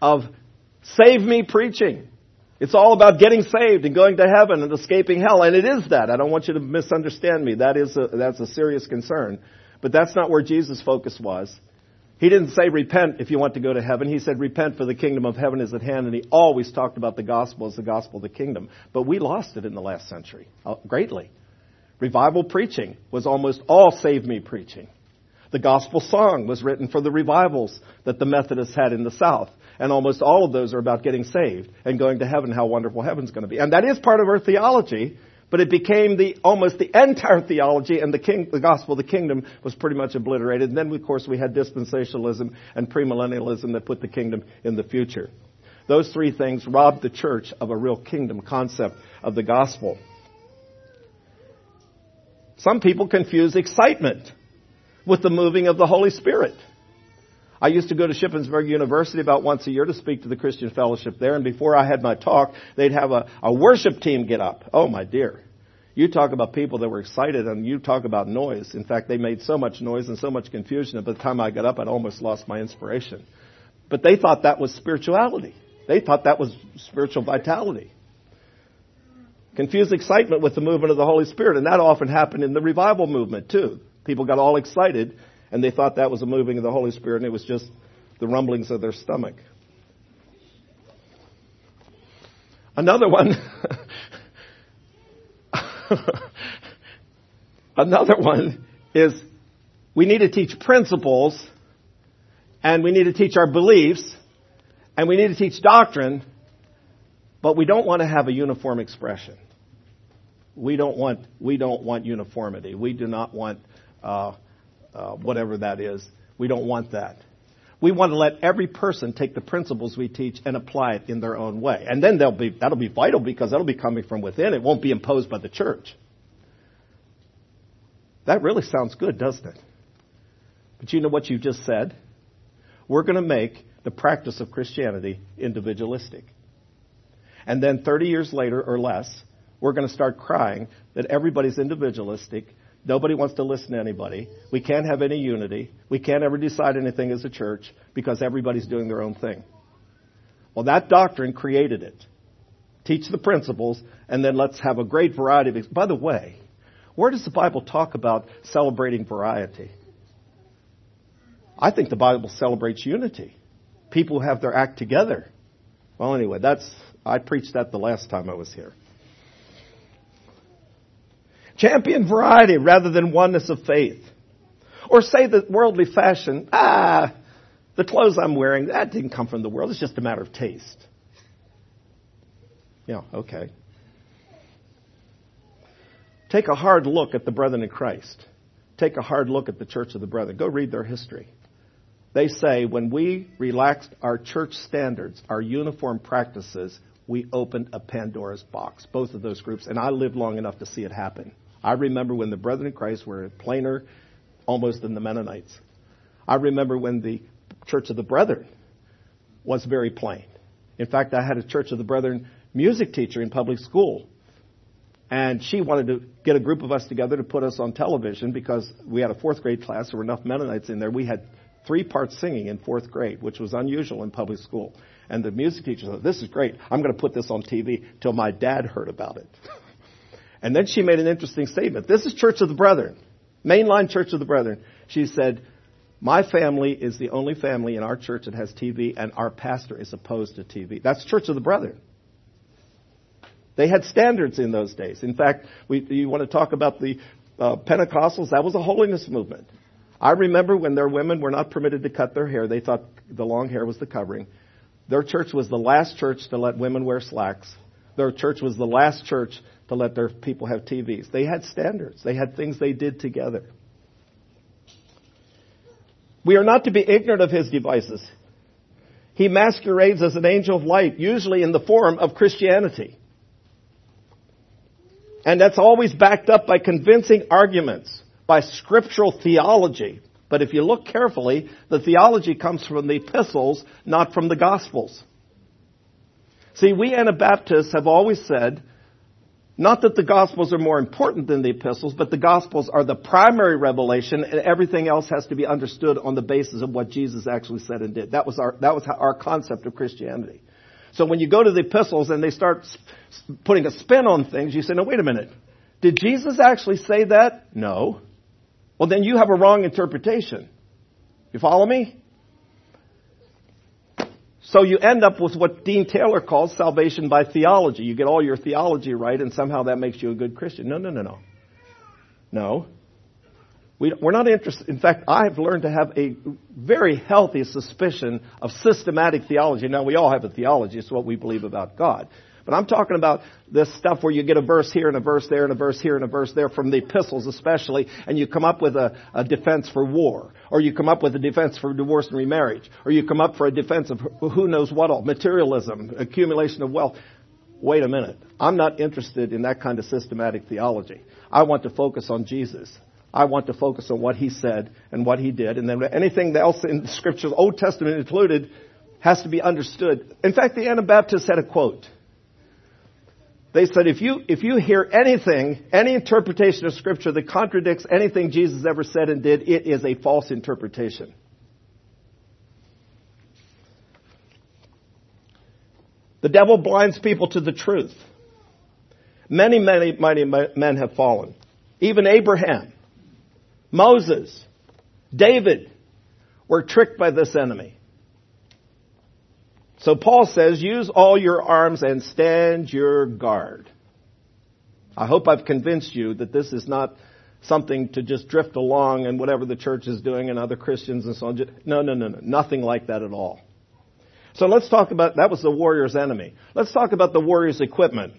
of save me preaching. It's all about getting saved and going to heaven and escaping hell, and it is that. I don't want you to misunderstand me. That is a, that's a serious concern. But that's not where Jesus' focus was. He didn't say repent if you want to go to heaven. He said repent for the kingdom of heaven is at hand. And he always talked about the gospel as the gospel of the kingdom. But we lost it in the last century uh, greatly. Revival preaching was almost all save me preaching. The gospel song was written for the revivals that the Methodists had in the South. And almost all of those are about getting saved and going to heaven, how wonderful heaven's going to be. And that is part of our theology, but it became the, almost the entire theology and the king, the gospel of the kingdom was pretty much obliterated. And then of course we had dispensationalism and premillennialism that put the kingdom in the future. Those three things robbed the church of a real kingdom concept of the gospel. Some people confuse excitement with the moving of the Holy Spirit. I used to go to Shippensburg University about once a year to speak to the Christian fellowship there, and before I had my talk, they'd have a, a worship team get up. Oh my dear. You talk about people that were excited and you talk about noise. In fact, they made so much noise and so much confusion that by the time I got up, I'd almost lost my inspiration. But they thought that was spirituality. They thought that was spiritual vitality. Confused excitement with the movement of the Holy Spirit, and that often happened in the revival movement too. People got all excited and they thought that was a moving of the Holy Spirit and it was just the rumblings of their stomach. Another one Another one is we need to teach principles and we need to teach our beliefs and we need to teach doctrine, but we don't want to have a uniform expression. We don't want, we don't want uniformity. We do not want uh, uh, whatever that is. We don't want that. We want to let every person take the principles we teach and apply it in their own way. And then be, that'll be vital because that'll be coming from within. It won't be imposed by the church. That really sounds good, doesn't it? But you know what you just said? We're going to make the practice of Christianity individualistic. And then 30 years later or less, we're going to start crying that everybody's individualistic Nobody wants to listen to anybody. We can't have any unity. We can't ever decide anything as a church because everybody's doing their own thing. Well, that doctrine created it. Teach the principles, and then let's have a great variety of. By the way, where does the Bible talk about celebrating variety? I think the Bible celebrates unity. People have their act together. Well, anyway, that's I preached that the last time I was here. Champion variety rather than oneness of faith. Or say that worldly fashion, ah, the clothes I'm wearing, that didn't come from the world. It's just a matter of taste. Yeah, okay. Take a hard look at the brethren in Christ. Take a hard look at the Church of the Brethren. Go read their history. They say when we relaxed our church standards, our uniform practices, we opened a Pandora's box, both of those groups, and I lived long enough to see it happen. I remember when the Brethren in Christ were plainer almost than the Mennonites. I remember when the Church of the Brethren was very plain. In fact, I had a Church of the Brethren music teacher in public school. And she wanted to get a group of us together to put us on television because we had a fourth grade class. There were enough Mennonites in there. We had three parts singing in fourth grade, which was unusual in public school. And the music teacher said, This is great. I'm going to put this on TV till my dad heard about it. And then she made an interesting statement. This is Church of the Brethren, mainline Church of the Brethren. She said, My family is the only family in our church that has TV, and our pastor is opposed to TV. That's Church of the Brethren. They had standards in those days. In fact, we, you want to talk about the uh, Pentecostals? That was a holiness movement. I remember when their women were not permitted to cut their hair, they thought the long hair was the covering. Their church was the last church to let women wear slacks. Their church was the last church to let their people have TVs. They had standards. They had things they did together. We are not to be ignorant of his devices. He masquerades as an angel of light, usually in the form of Christianity. And that's always backed up by convincing arguments, by scriptural theology. But if you look carefully, the theology comes from the epistles, not from the gospels. See, we Anabaptists have always said not that the Gospels are more important than the epistles, but the Gospels are the primary revelation, and everything else has to be understood on the basis of what Jesus actually said and did. That was our, that was our concept of Christianity. So when you go to the epistles and they start putting a spin on things, you say, no, wait a minute. Did Jesus actually say that? No. Well, then you have a wrong interpretation. You follow me? So you end up with what Dean Taylor calls salvation by theology. You get all your theology right, and somehow that makes you a good Christian. No, no, no, no. No. We, are not interested. In fact, I've learned to have a very healthy suspicion of systematic theology. Now, we all have a theology. It's what we believe about God. But I'm talking about this stuff where you get a verse here and a verse there and a verse here and a verse there from the epistles especially, and you come up with a, a defense for war, or you come up with a defense for divorce and remarriage, or you come up for a defense of who knows what all, materialism, accumulation of wealth. Wait a minute. I'm not interested in that kind of systematic theology. I want to focus on Jesus. I want to focus on what he said and what he did, and then anything else in the scriptures, Old Testament included, has to be understood. In fact, the Anabaptists had a quote. They said if you, if you hear anything, any interpretation of Scripture that contradicts anything Jesus ever said and did, it is a false interpretation. The devil blinds people to the truth. Many, many mighty men have fallen. Even Abraham, Moses, David were tricked by this enemy. So Paul says, use all your arms and stand your guard. I hope I've convinced you that this is not something to just drift along and whatever the church is doing and other Christians and so on. No, no, no, no. Nothing like that at all. So let's talk about, that was the warrior's enemy. Let's talk about the warrior's equipment.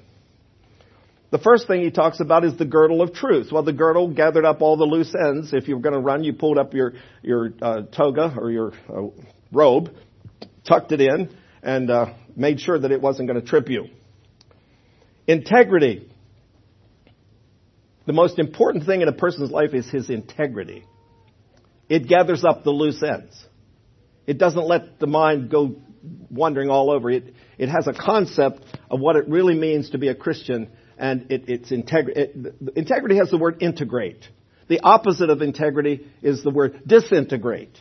The first thing he talks about is the girdle of truth. Well, the girdle gathered up all the loose ends. If you were going to run, you pulled up your your uh, toga or your uh, robe, tucked it in, and uh, made sure that it wasn't going to trip you. Integrity. The most important thing in a person's life is his integrity. It gathers up the loose ends. It doesn't let the mind go wandering all over. It, it has a concept of what it really means to be a Christian and it, it's integrity. It, integrity has the word integrate. The opposite of integrity is the word disintegrate.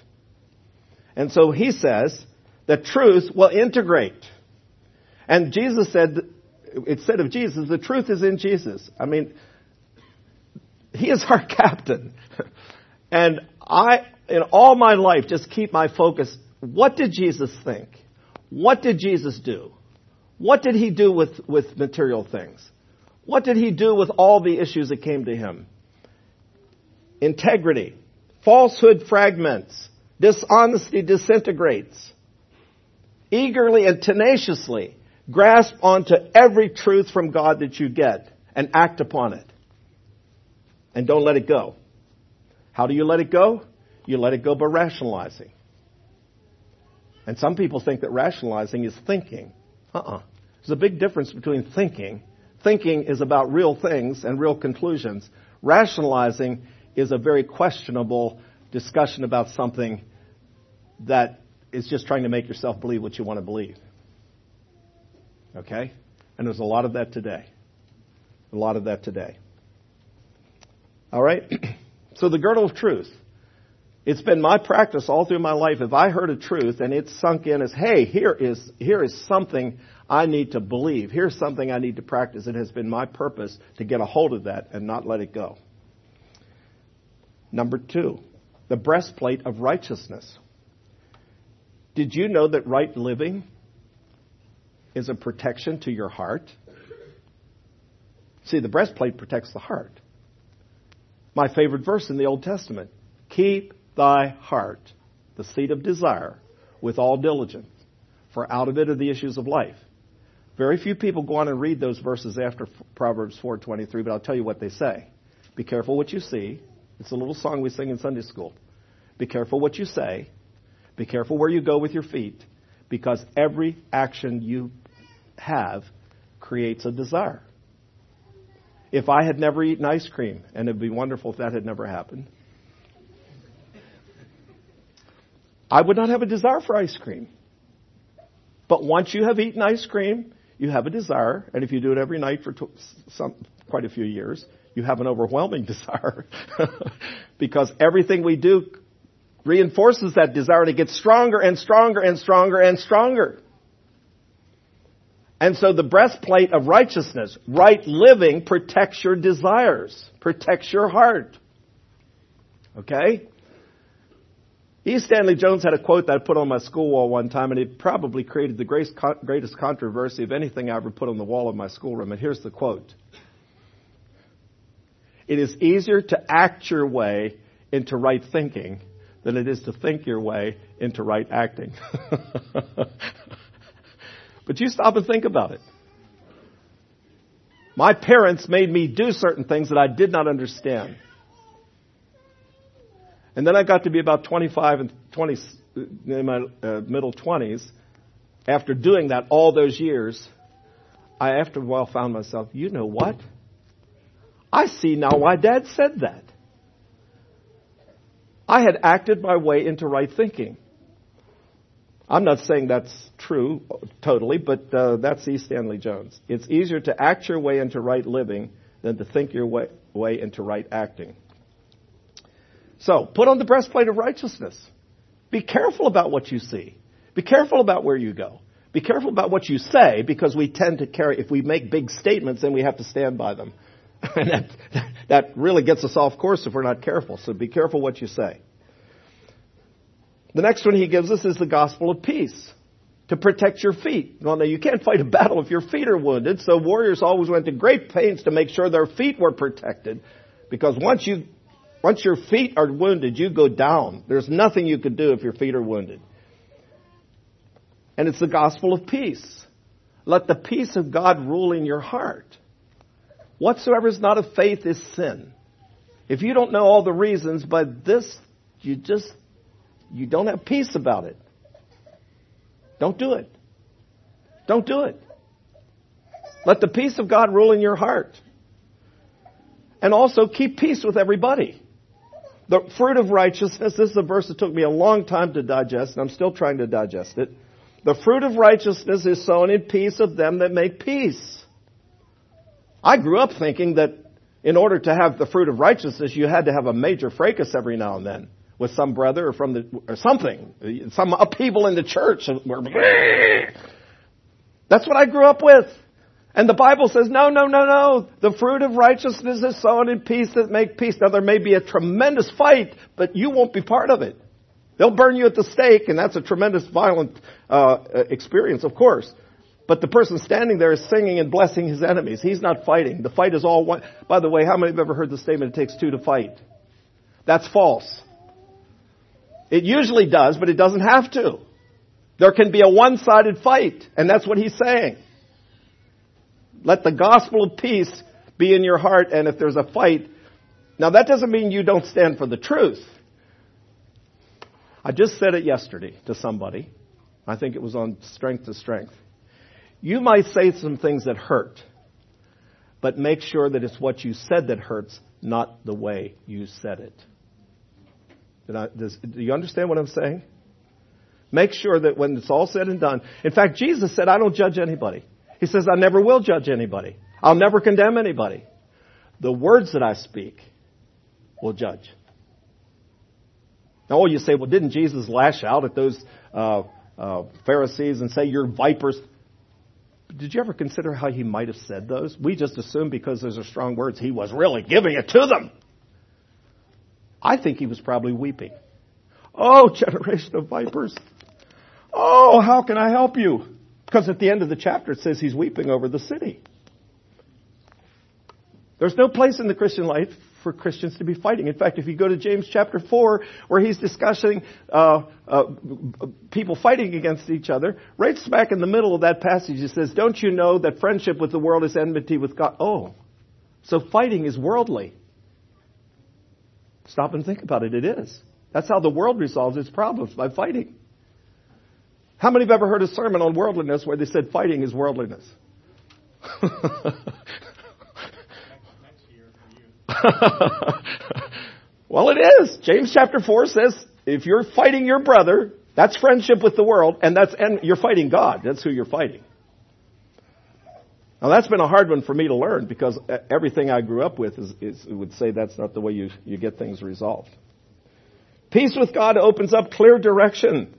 And so he says that truth will integrate. And Jesus said, it said of Jesus, the truth is in Jesus. I mean, he is our captain. And I, in all my life, just keep my focus. What did Jesus think? What did Jesus do? What did he do with, with material things? What did he do with all the issues that came to him? Integrity. Falsehood fragments. Dishonesty disintegrates. Eagerly and tenaciously grasp onto every truth from God that you get and act upon it. And don't let it go. How do you let it go? You let it go by rationalizing. And some people think that rationalizing is thinking. Uh-uh. There's a big difference between thinking Thinking is about real things and real conclusions. Rationalizing is a very questionable discussion about something that is just trying to make yourself believe what you want to believe. Okay? And there's a lot of that today. A lot of that today. All right? so the girdle of truth. It's been my practice all through my life. If I heard a truth and it sunk in as, hey, here is, here is something I need to believe. Here's something I need to practice. It has been my purpose to get a hold of that and not let it go. Number two, the breastplate of righteousness. Did you know that right living is a protection to your heart? See, the breastplate protects the heart. My favorite verse in the Old Testament Keep thy heart, the seat of desire, with all diligence, for out of it are the issues of life. Very few people go on and read those verses after Proverbs 4:23, but I'll tell you what they say. Be careful what you see. It's a little song we sing in Sunday school. Be careful what you say. Be careful where you go with your feet, because every action you have creates a desire. If I had never eaten ice cream, and it'd be wonderful if that had never happened, I would not have a desire for ice cream. But once you have eaten ice cream, you have a desire, and if you do it every night for some, quite a few years, you have an overwhelming desire. because everything we do reinforces that desire to get stronger and stronger and stronger and stronger. And so the breastplate of righteousness, right living, protects your desires, protects your heart. Okay? E. Stanley Jones had a quote that I put on my school wall one time, and it probably created the greatest controversy of anything I ever put on the wall of my schoolroom. And here's the quote It is easier to act your way into right thinking than it is to think your way into right acting. but you stop and think about it. My parents made me do certain things that I did not understand. And then I got to be about 25 and 20, in my uh, middle 20s. After doing that all those years, I after a while found myself, you know what? I see now why Dad said that. I had acted my way into right thinking. I'm not saying that's true totally, but uh, that's E. Stanley Jones. It's easier to act your way into right living than to think your way, way into right acting. So, put on the breastplate of righteousness. Be careful about what you see. Be careful about where you go. Be careful about what you say because we tend to carry, if we make big statements, then we have to stand by them. And that, that really gets us off course if we're not careful. So be careful what you say. The next one he gives us is the gospel of peace to protect your feet. Well, now you can't fight a battle if your feet are wounded, so warriors always went to great pains to make sure their feet were protected. Because once you, once your feet are wounded, you go down. There's nothing you can do if your feet are wounded. And it's the gospel of peace. Let the peace of God rule in your heart. Whatsoever is not of faith is sin. If you don't know all the reasons, but this, you just you don't have peace about it. Don't do it. Don't do it. Let the peace of God rule in your heart. And also keep peace with everybody. The fruit of righteousness, this is a verse that took me a long time to digest, and I'm still trying to digest it. The fruit of righteousness is sown in peace of them that make peace. I grew up thinking that in order to have the fruit of righteousness, you had to have a major fracas every now and then with some brother or from the or something, some upheaval in the church. That's what I grew up with. And the Bible says, no, no, no, no. The fruit of righteousness is sown in peace that make peace. Now there may be a tremendous fight, but you won't be part of it. They'll burn you at the stake, and that's a tremendous violent uh, experience, of course. But the person standing there is singing and blessing his enemies. He's not fighting. The fight is all one. By the way, how many have ever heard the statement, it takes two to fight? That's false. It usually does, but it doesn't have to. There can be a one-sided fight, and that's what he's saying. Let the gospel of peace be in your heart, and if there's a fight, now that doesn't mean you don't stand for the truth. I just said it yesterday to somebody. I think it was on strength to strength. You might say some things that hurt, but make sure that it's what you said that hurts, not the way you said it. I, does, do you understand what I'm saying? Make sure that when it's all said and done, in fact, Jesus said, I don't judge anybody. He says, I never will judge anybody. I'll never condemn anybody. The words that I speak will judge. Now, you say, well, didn't Jesus lash out at those uh, uh, Pharisees and say, you're vipers? Did you ever consider how he might have said those? We just assume because those are strong words, he was really giving it to them. I think he was probably weeping. Oh, generation of vipers. Oh, how can I help you? Because at the end of the chapter it says he's weeping over the city. There's no place in the Christian life for Christians to be fighting. In fact, if you go to James chapter 4, where he's discussing uh, uh, people fighting against each other, right smack in the middle of that passage, he says, Don't you know that friendship with the world is enmity with God? Oh, so fighting is worldly. Stop and think about it. It is. That's how the world resolves its problems, by fighting. How many have ever heard a sermon on worldliness where they said fighting is worldliness? well, it is. James chapter 4 says if you're fighting your brother, that's friendship with the world, and that's and you're fighting God. That's who you're fighting. Now that's been a hard one for me to learn because everything I grew up with is, is would say that's not the way you, you get things resolved. Peace with God opens up clear direction.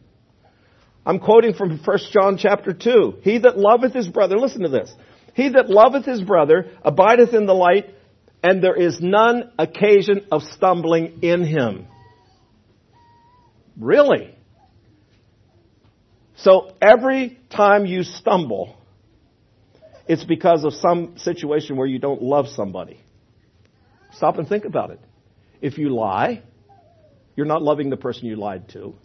I'm quoting from 1 John chapter 2. He that loveth his brother, listen to this. He that loveth his brother abideth in the light, and there is none occasion of stumbling in him. Really? So every time you stumble, it's because of some situation where you don't love somebody. Stop and think about it. If you lie, you're not loving the person you lied to.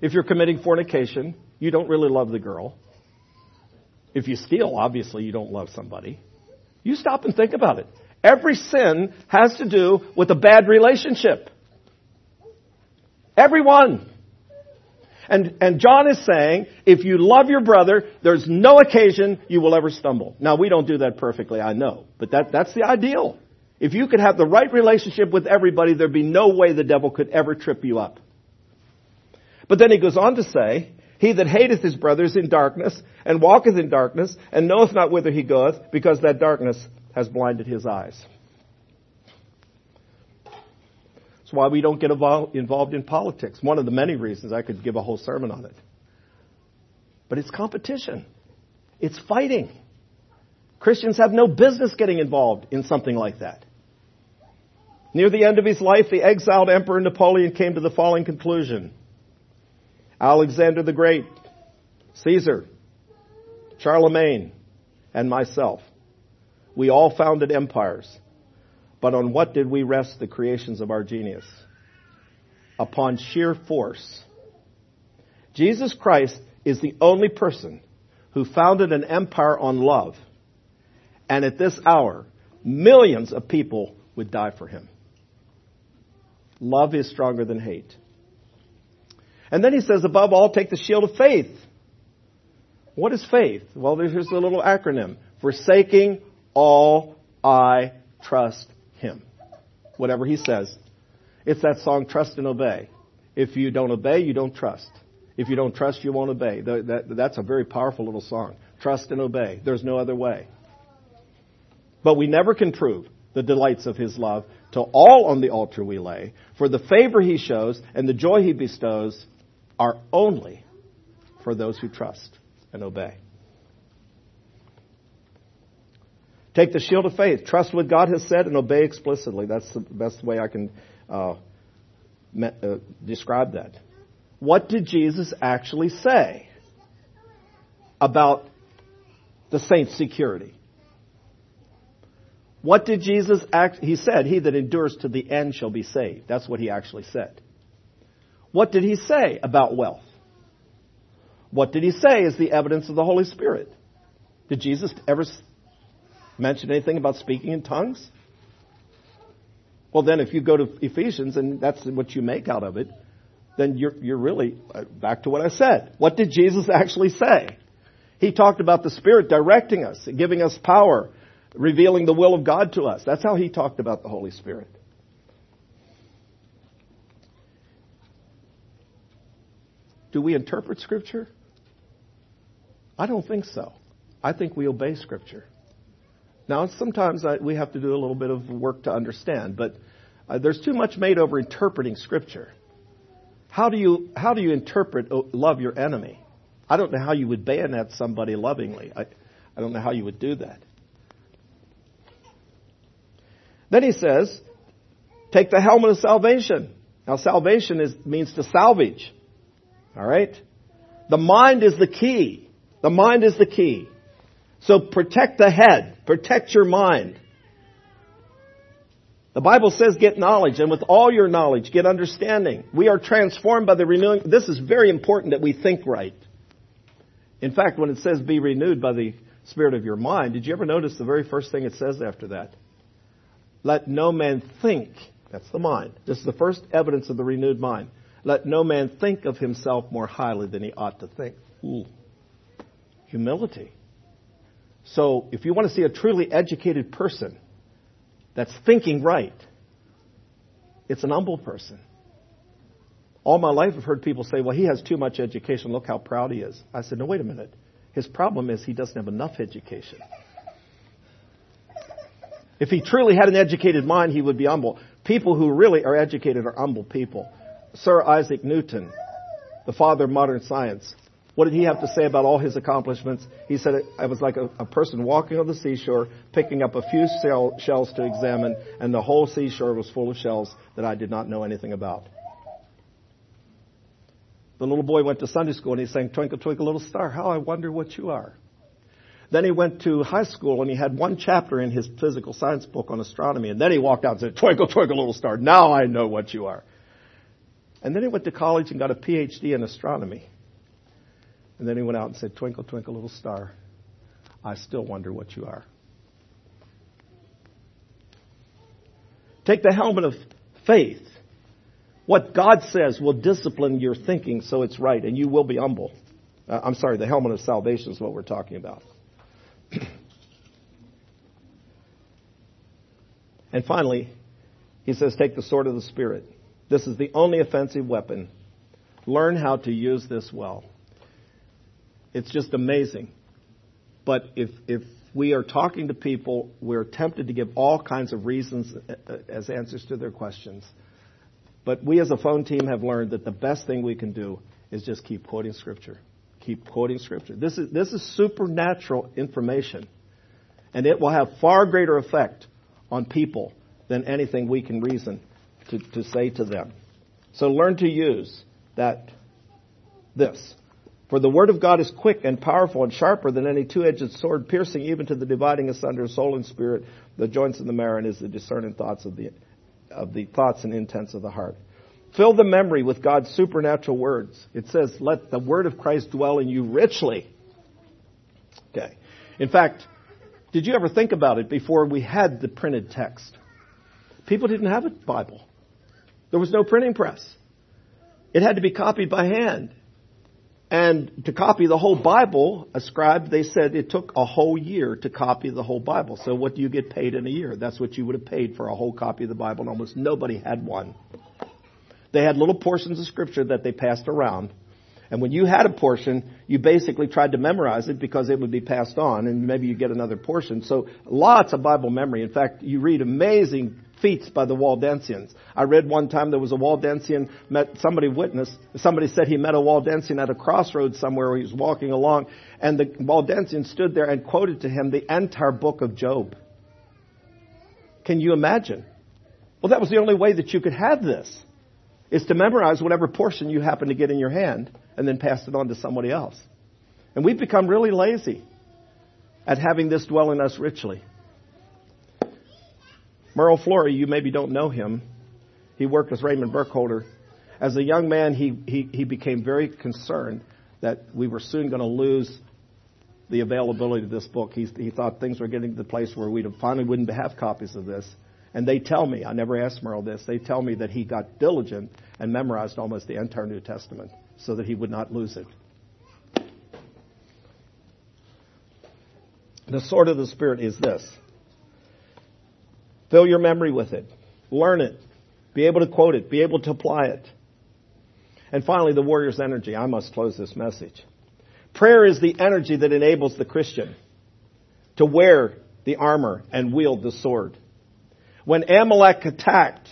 If you're committing fornication, you don't really love the girl. If you steal, obviously you don't love somebody. You stop and think about it. Every sin has to do with a bad relationship. Everyone. And, and John is saying, if you love your brother, there's no occasion you will ever stumble. Now, we don't do that perfectly, I know. But that, that's the ideal. If you could have the right relationship with everybody, there'd be no way the devil could ever trip you up. But then he goes on to say, He that hateth his brother is in darkness, and walketh in darkness, and knoweth not whither he goeth, because that darkness has blinded his eyes. That's why we don't get involved in politics. One of the many reasons I could give a whole sermon on it. But it's competition. It's fighting. Christians have no business getting involved in something like that. Near the end of his life, the exiled Emperor Napoleon came to the following conclusion. Alexander the Great, Caesar, Charlemagne, and myself. We all founded empires. But on what did we rest the creations of our genius? Upon sheer force. Jesus Christ is the only person who founded an empire on love. And at this hour, millions of people would die for him. Love is stronger than hate. And then he says, above all, take the shield of faith. What is faith? Well, there's a little acronym. Forsaking all, I trust him. Whatever he says. It's that song, Trust and Obey. If you don't obey, you don't trust. If you don't trust, you won't obey. That's a very powerful little song. Trust and obey. There's no other way. But we never can prove the delights of his love till all on the altar we lay. For the favor he shows and the joy he bestows are only for those who trust and obey. Take the shield of faith. Trust what God has said and obey explicitly. That's the best way I can uh, me- uh, describe that. What did Jesus actually say about the saints' security? What did Jesus act? He said, He that endures to the end shall be saved. That's what he actually said. What did he say about wealth? What did he say is the evidence of the Holy Spirit? Did Jesus ever mention anything about speaking in tongues? Well, then, if you go to Ephesians and that's what you make out of it, then you're, you're really uh, back to what I said. What did Jesus actually say? He talked about the Spirit directing us, giving us power, revealing the will of God to us. That's how he talked about the Holy Spirit. Do we interpret Scripture? I don't think so. I think we obey Scripture. Now, sometimes I, we have to do a little bit of work to understand, but uh, there's too much made over interpreting Scripture. How do you how do you interpret oh, love your enemy? I don't know how you would bayonet somebody lovingly. I, I don't know how you would do that. Then he says, take the helmet of salvation. Now, salvation is, means to salvage. All right? The mind is the key. The mind is the key. So protect the head. Protect your mind. The Bible says get knowledge, and with all your knowledge, get understanding. We are transformed by the renewing. This is very important that we think right. In fact, when it says be renewed by the spirit of your mind, did you ever notice the very first thing it says after that? Let no man think. That's the mind. This is the first evidence of the renewed mind. Let no man think of himself more highly than he ought to think. Ooh. Humility. So, if you want to see a truly educated person that's thinking right, it's an humble person. All my life I've heard people say, well, he has too much education. Look how proud he is. I said, no, wait a minute. His problem is he doesn't have enough education. If he truly had an educated mind, he would be humble. People who really are educated are humble people. Sir Isaac Newton, the father of modern science, what did he have to say about all his accomplishments? He said I was like a, a person walking on the seashore, picking up a few shell, shells to examine, and the whole seashore was full of shells that I did not know anything about. The little boy went to Sunday school and he sang, Twinkle, Twinkle, Little Star, how I wonder what you are. Then he went to high school and he had one chapter in his physical science book on astronomy, and then he walked out and said, Twinkle, Twinkle, Little Star, now I know what you are. And then he went to college and got a PhD in astronomy. And then he went out and said, Twinkle, twinkle, little star, I still wonder what you are. Take the helmet of faith. What God says will discipline your thinking so it's right, and you will be humble. Uh, I'm sorry, the helmet of salvation is what we're talking about. and finally, he says, take the sword of the Spirit. This is the only offensive weapon. Learn how to use this well. It's just amazing. But if, if we are talking to people, we're tempted to give all kinds of reasons uh, uh, as answers to their questions. But we as a phone team have learned that the best thing we can do is just keep quoting Scripture. Keep quoting Scripture. This is, this is supernatural information. And it will have far greater effect on people than anything we can reason to, to say to them. So learn to use that, this. For the word of God is quick and powerful and sharper than any two-edged sword, piercing even to the dividing asunder of soul and spirit, the joints and the marrow, and is the discerning thoughts of the, of the thoughts and intents of the heart. Fill the memory with God's supernatural words. It says, let the word of Christ dwell in you richly. Okay. In fact, did you ever think about it before we had the printed text? People didn't have a Bible. There was no printing press. It had to be copied by hand. And to copy the whole Bible, a scribe, they said it took a whole year to copy the whole Bible. So what do you get paid in a year? That's what you would have paid for a whole copy of the Bible, and almost nobody had one. They had little portions of scripture that they passed around. And when you had a portion, you basically tried to memorize it because it would be passed on and maybe you get another portion. So lots of Bible memory. In fact, you read amazing feats by the Waldensians. I read one time there was a Waldensian met somebody witnessed somebody said he met a Waldensian at a crossroads somewhere where he was walking along and the Waldensian stood there and quoted to him the entire book of Job. Can you imagine? Well, that was the only way that you could have this is to memorize whatever portion you happen to get in your hand and then pass it on to somebody else. And we've become really lazy at having this dwell in us richly. Merle Flory, you maybe don't know him. He worked with Raymond Burkholder. As a young man, he, he, he became very concerned that we were soon going to lose the availability of this book. He, he thought things were getting to the place where we finally wouldn't have copies of this. And they tell me, I never asked Merle this, they tell me that he got diligent and memorized almost the entire New Testament so that he would not lose it. The sword of the Spirit is this Fill your memory with it. Learn it. Be able to quote it. Be able to apply it. And finally, the warrior's energy. I must close this message. Prayer is the energy that enables the Christian to wear the armor and wield the sword. When Amalek attacked,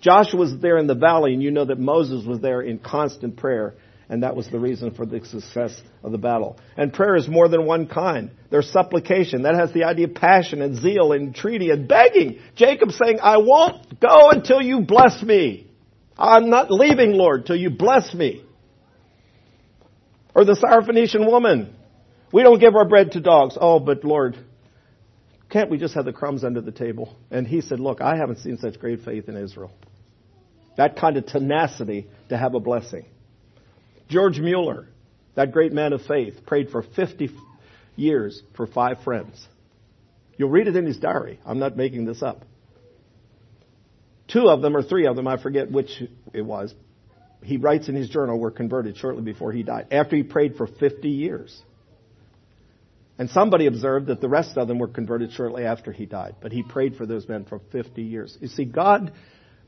Joshua was there in the valley, and you know that Moses was there in constant prayer and that was the reason for the success of the battle. And prayer is more than one kind. There's supplication. That has the idea of passion and zeal and entreaty and begging. Jacob saying, I won't go until you bless me. I'm not leaving, Lord, till you bless me. Or the Syrophoenician woman. We don't give our bread to dogs. Oh, but Lord, can't we just have the crumbs under the table? And he said, look, I haven't seen such great faith in Israel. That kind of tenacity to have a blessing. George Mueller, that great man of faith, prayed for 50 years for five friends. You'll read it in his diary. I'm not making this up. Two of them, or three of them, I forget which it was, he writes in his journal, were converted shortly before he died, after he prayed for 50 years. And somebody observed that the rest of them were converted shortly after he died. But he prayed for those men for 50 years. You see, God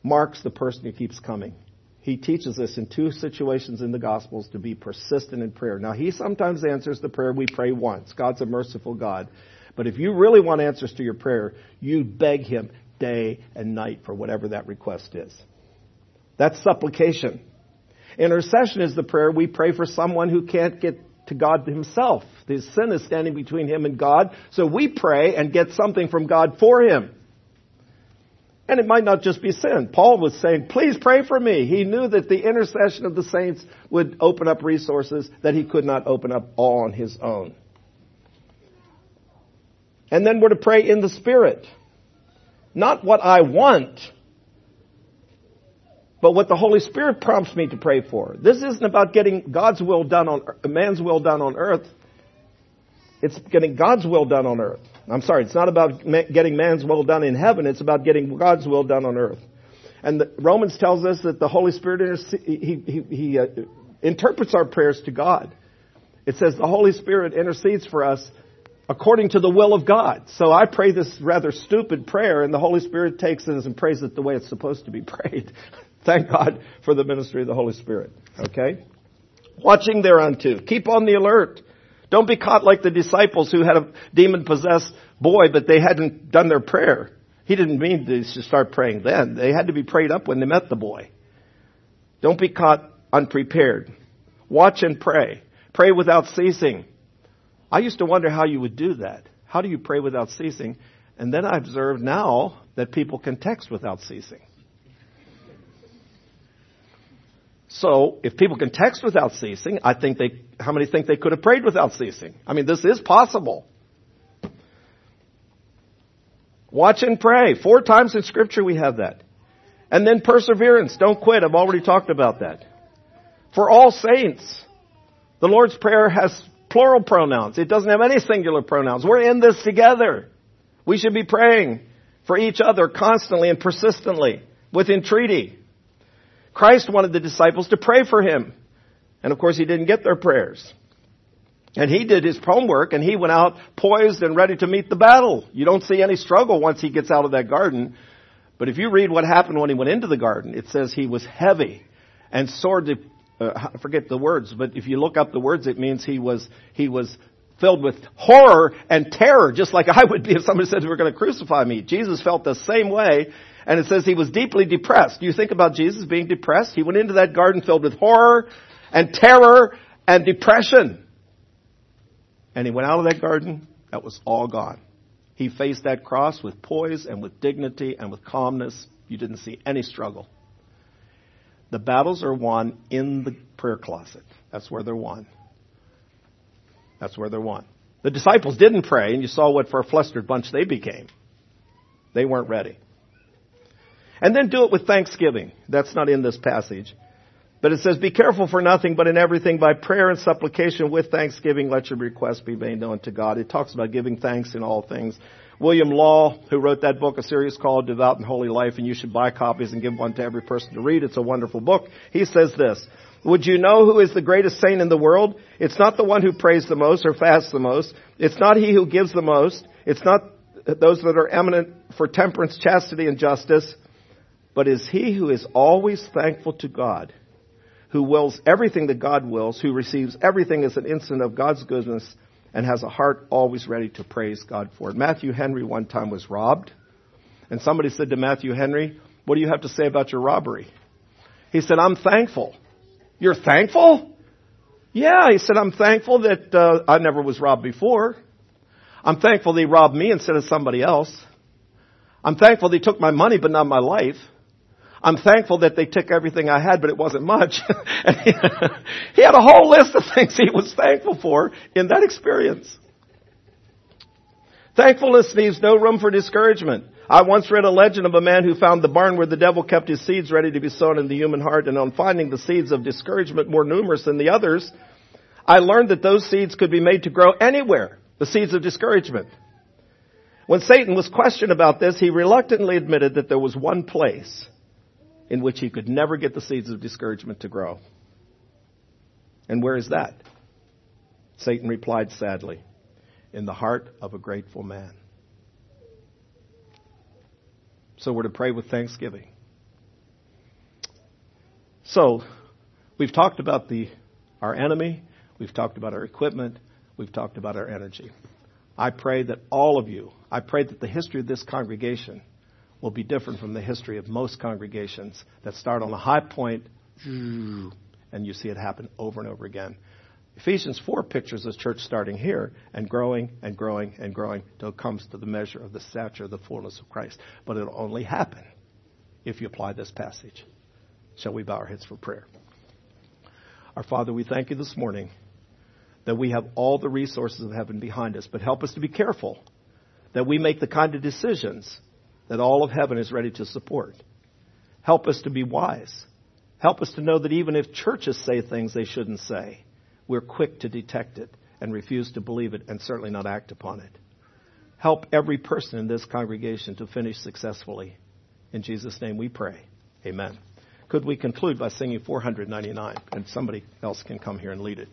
marks the person who keeps coming he teaches us in two situations in the Gospels to be persistent in prayer. Now, he sometimes answers the prayer we pray once. God's a merciful God. But if you really want answers to your prayer, you beg him day and night for whatever that request is. That's supplication. Intercession is the prayer we pray for someone who can't get to God himself. His sin is standing between him and God, so we pray and get something from God for him. And it might not just be sin. Paul was saying, please pray for me. He knew that the intercession of the saints would open up resources that he could not open up all on his own. And then we're to pray in the Spirit. Not what I want, but what the Holy Spirit prompts me to pray for. This isn't about getting God's will done on, man's will done on earth. It's getting God's will done on earth. I'm sorry, it's not about getting man's will done in heaven, it's about getting God's will done on earth. And Romans tells us that the Holy Spirit he, he, he uh, interprets our prayers to God. It says the Holy Spirit intercedes for us according to the will of God. So I pray this rather stupid prayer, and the Holy Spirit takes it and prays it the way it's supposed to be prayed. Thank God for the ministry of the Holy Spirit. Okay? Watching thereunto. Keep on the alert. Don't be caught like the disciples who had a demon possessed boy, but they hadn't done their prayer. He didn't mean to start praying then. They had to be prayed up when they met the boy. Don't be caught unprepared. Watch and pray. Pray without ceasing. I used to wonder how you would do that. How do you pray without ceasing? And then I observe now that people can text without ceasing. So, if people can text without ceasing, I think they, how many think they could have prayed without ceasing? I mean, this is possible. Watch and pray. Four times in scripture we have that. And then perseverance. Don't quit. I've already talked about that. For all saints. The Lord's Prayer has plural pronouns. It doesn't have any singular pronouns. We're in this together. We should be praying for each other constantly and persistently with entreaty. Christ wanted the disciples to pray for him. And of course, he didn't get their prayers. And he did his homework and he went out poised and ready to meet the battle. You don't see any struggle once he gets out of that garden. But if you read what happened when he went into the garden, it says he was heavy and sore. De- uh, I forget the words, but if you look up the words, it means he was he was filled with horror and terror, just like I would be if somebody said, we're going to crucify me. Jesus felt the same way, and it says he was deeply depressed. You think about Jesus being depressed? He went into that garden filled with horror and terror and depression. And he went out of that garden, that was all gone. He faced that cross with poise and with dignity and with calmness. You didn't see any struggle. The battles are won in the prayer closet. That's where they're won. That's where they're won. The disciples didn't pray, and you saw what for a flustered bunch they became. They weren't ready. And then do it with thanksgiving. That's not in this passage. But it says, Be careful for nothing, but in everything by prayer and supplication with thanksgiving, let your requests be made known to God. It talks about giving thanks in all things. William Law, who wrote that book, a Serious Call Devout and Holy Life, and you should buy copies and give one to every person to read. It's a wonderful book. He says this, would you know who is the greatest saint in the world? It's not the one who prays the most or fasts the most. It's not he who gives the most. It's not those that are eminent for temperance, chastity, and justice. But is he who is always thankful to God, who wills everything that God wills, who receives everything as an instant of God's goodness, and has a heart always ready to praise God for it. Matthew Henry one time was robbed. And somebody said to Matthew Henry, What do you have to say about your robbery? He said, I'm thankful. You're thankful? Yeah, he said, I'm thankful that uh, I never was robbed before. I'm thankful they robbed me instead of somebody else. I'm thankful they took my money but not my life. I'm thankful that they took everything I had, but it wasn't much. he had a whole list of things he was thankful for in that experience. Thankfulness leaves no room for discouragement. I once read a legend of a man who found the barn where the devil kept his seeds ready to be sown in the human heart, and on finding the seeds of discouragement more numerous than the others, I learned that those seeds could be made to grow anywhere, the seeds of discouragement. When Satan was questioned about this, he reluctantly admitted that there was one place in which he could never get the seeds of discouragement to grow. And where is that? Satan replied sadly, in the heart of a grateful man. So we're to pray with thanksgiving. So we've talked about the, our enemy. We've talked about our equipment. We've talked about our energy. I pray that all of you, I pray that the history of this congregation will be different from the history of most congregations that start on a high point and you see it happen over and over again. Ephesians 4 pictures the church starting here and growing and growing and growing till it comes to the measure of the stature of the fullness of Christ. But it'll only happen if you apply this passage. Shall we bow our heads for prayer? Our Father, we thank you this morning that we have all the resources of heaven behind us, but help us to be careful that we make the kind of decisions that all of heaven is ready to support. Help us to be wise. Help us to know that even if churches say things they shouldn't say, we're quick to detect it and refuse to believe it and certainly not act upon it. Help every person in this congregation to finish successfully. In Jesus' name we pray. Amen. Could we conclude by singing 499 and somebody else can come here and lead it?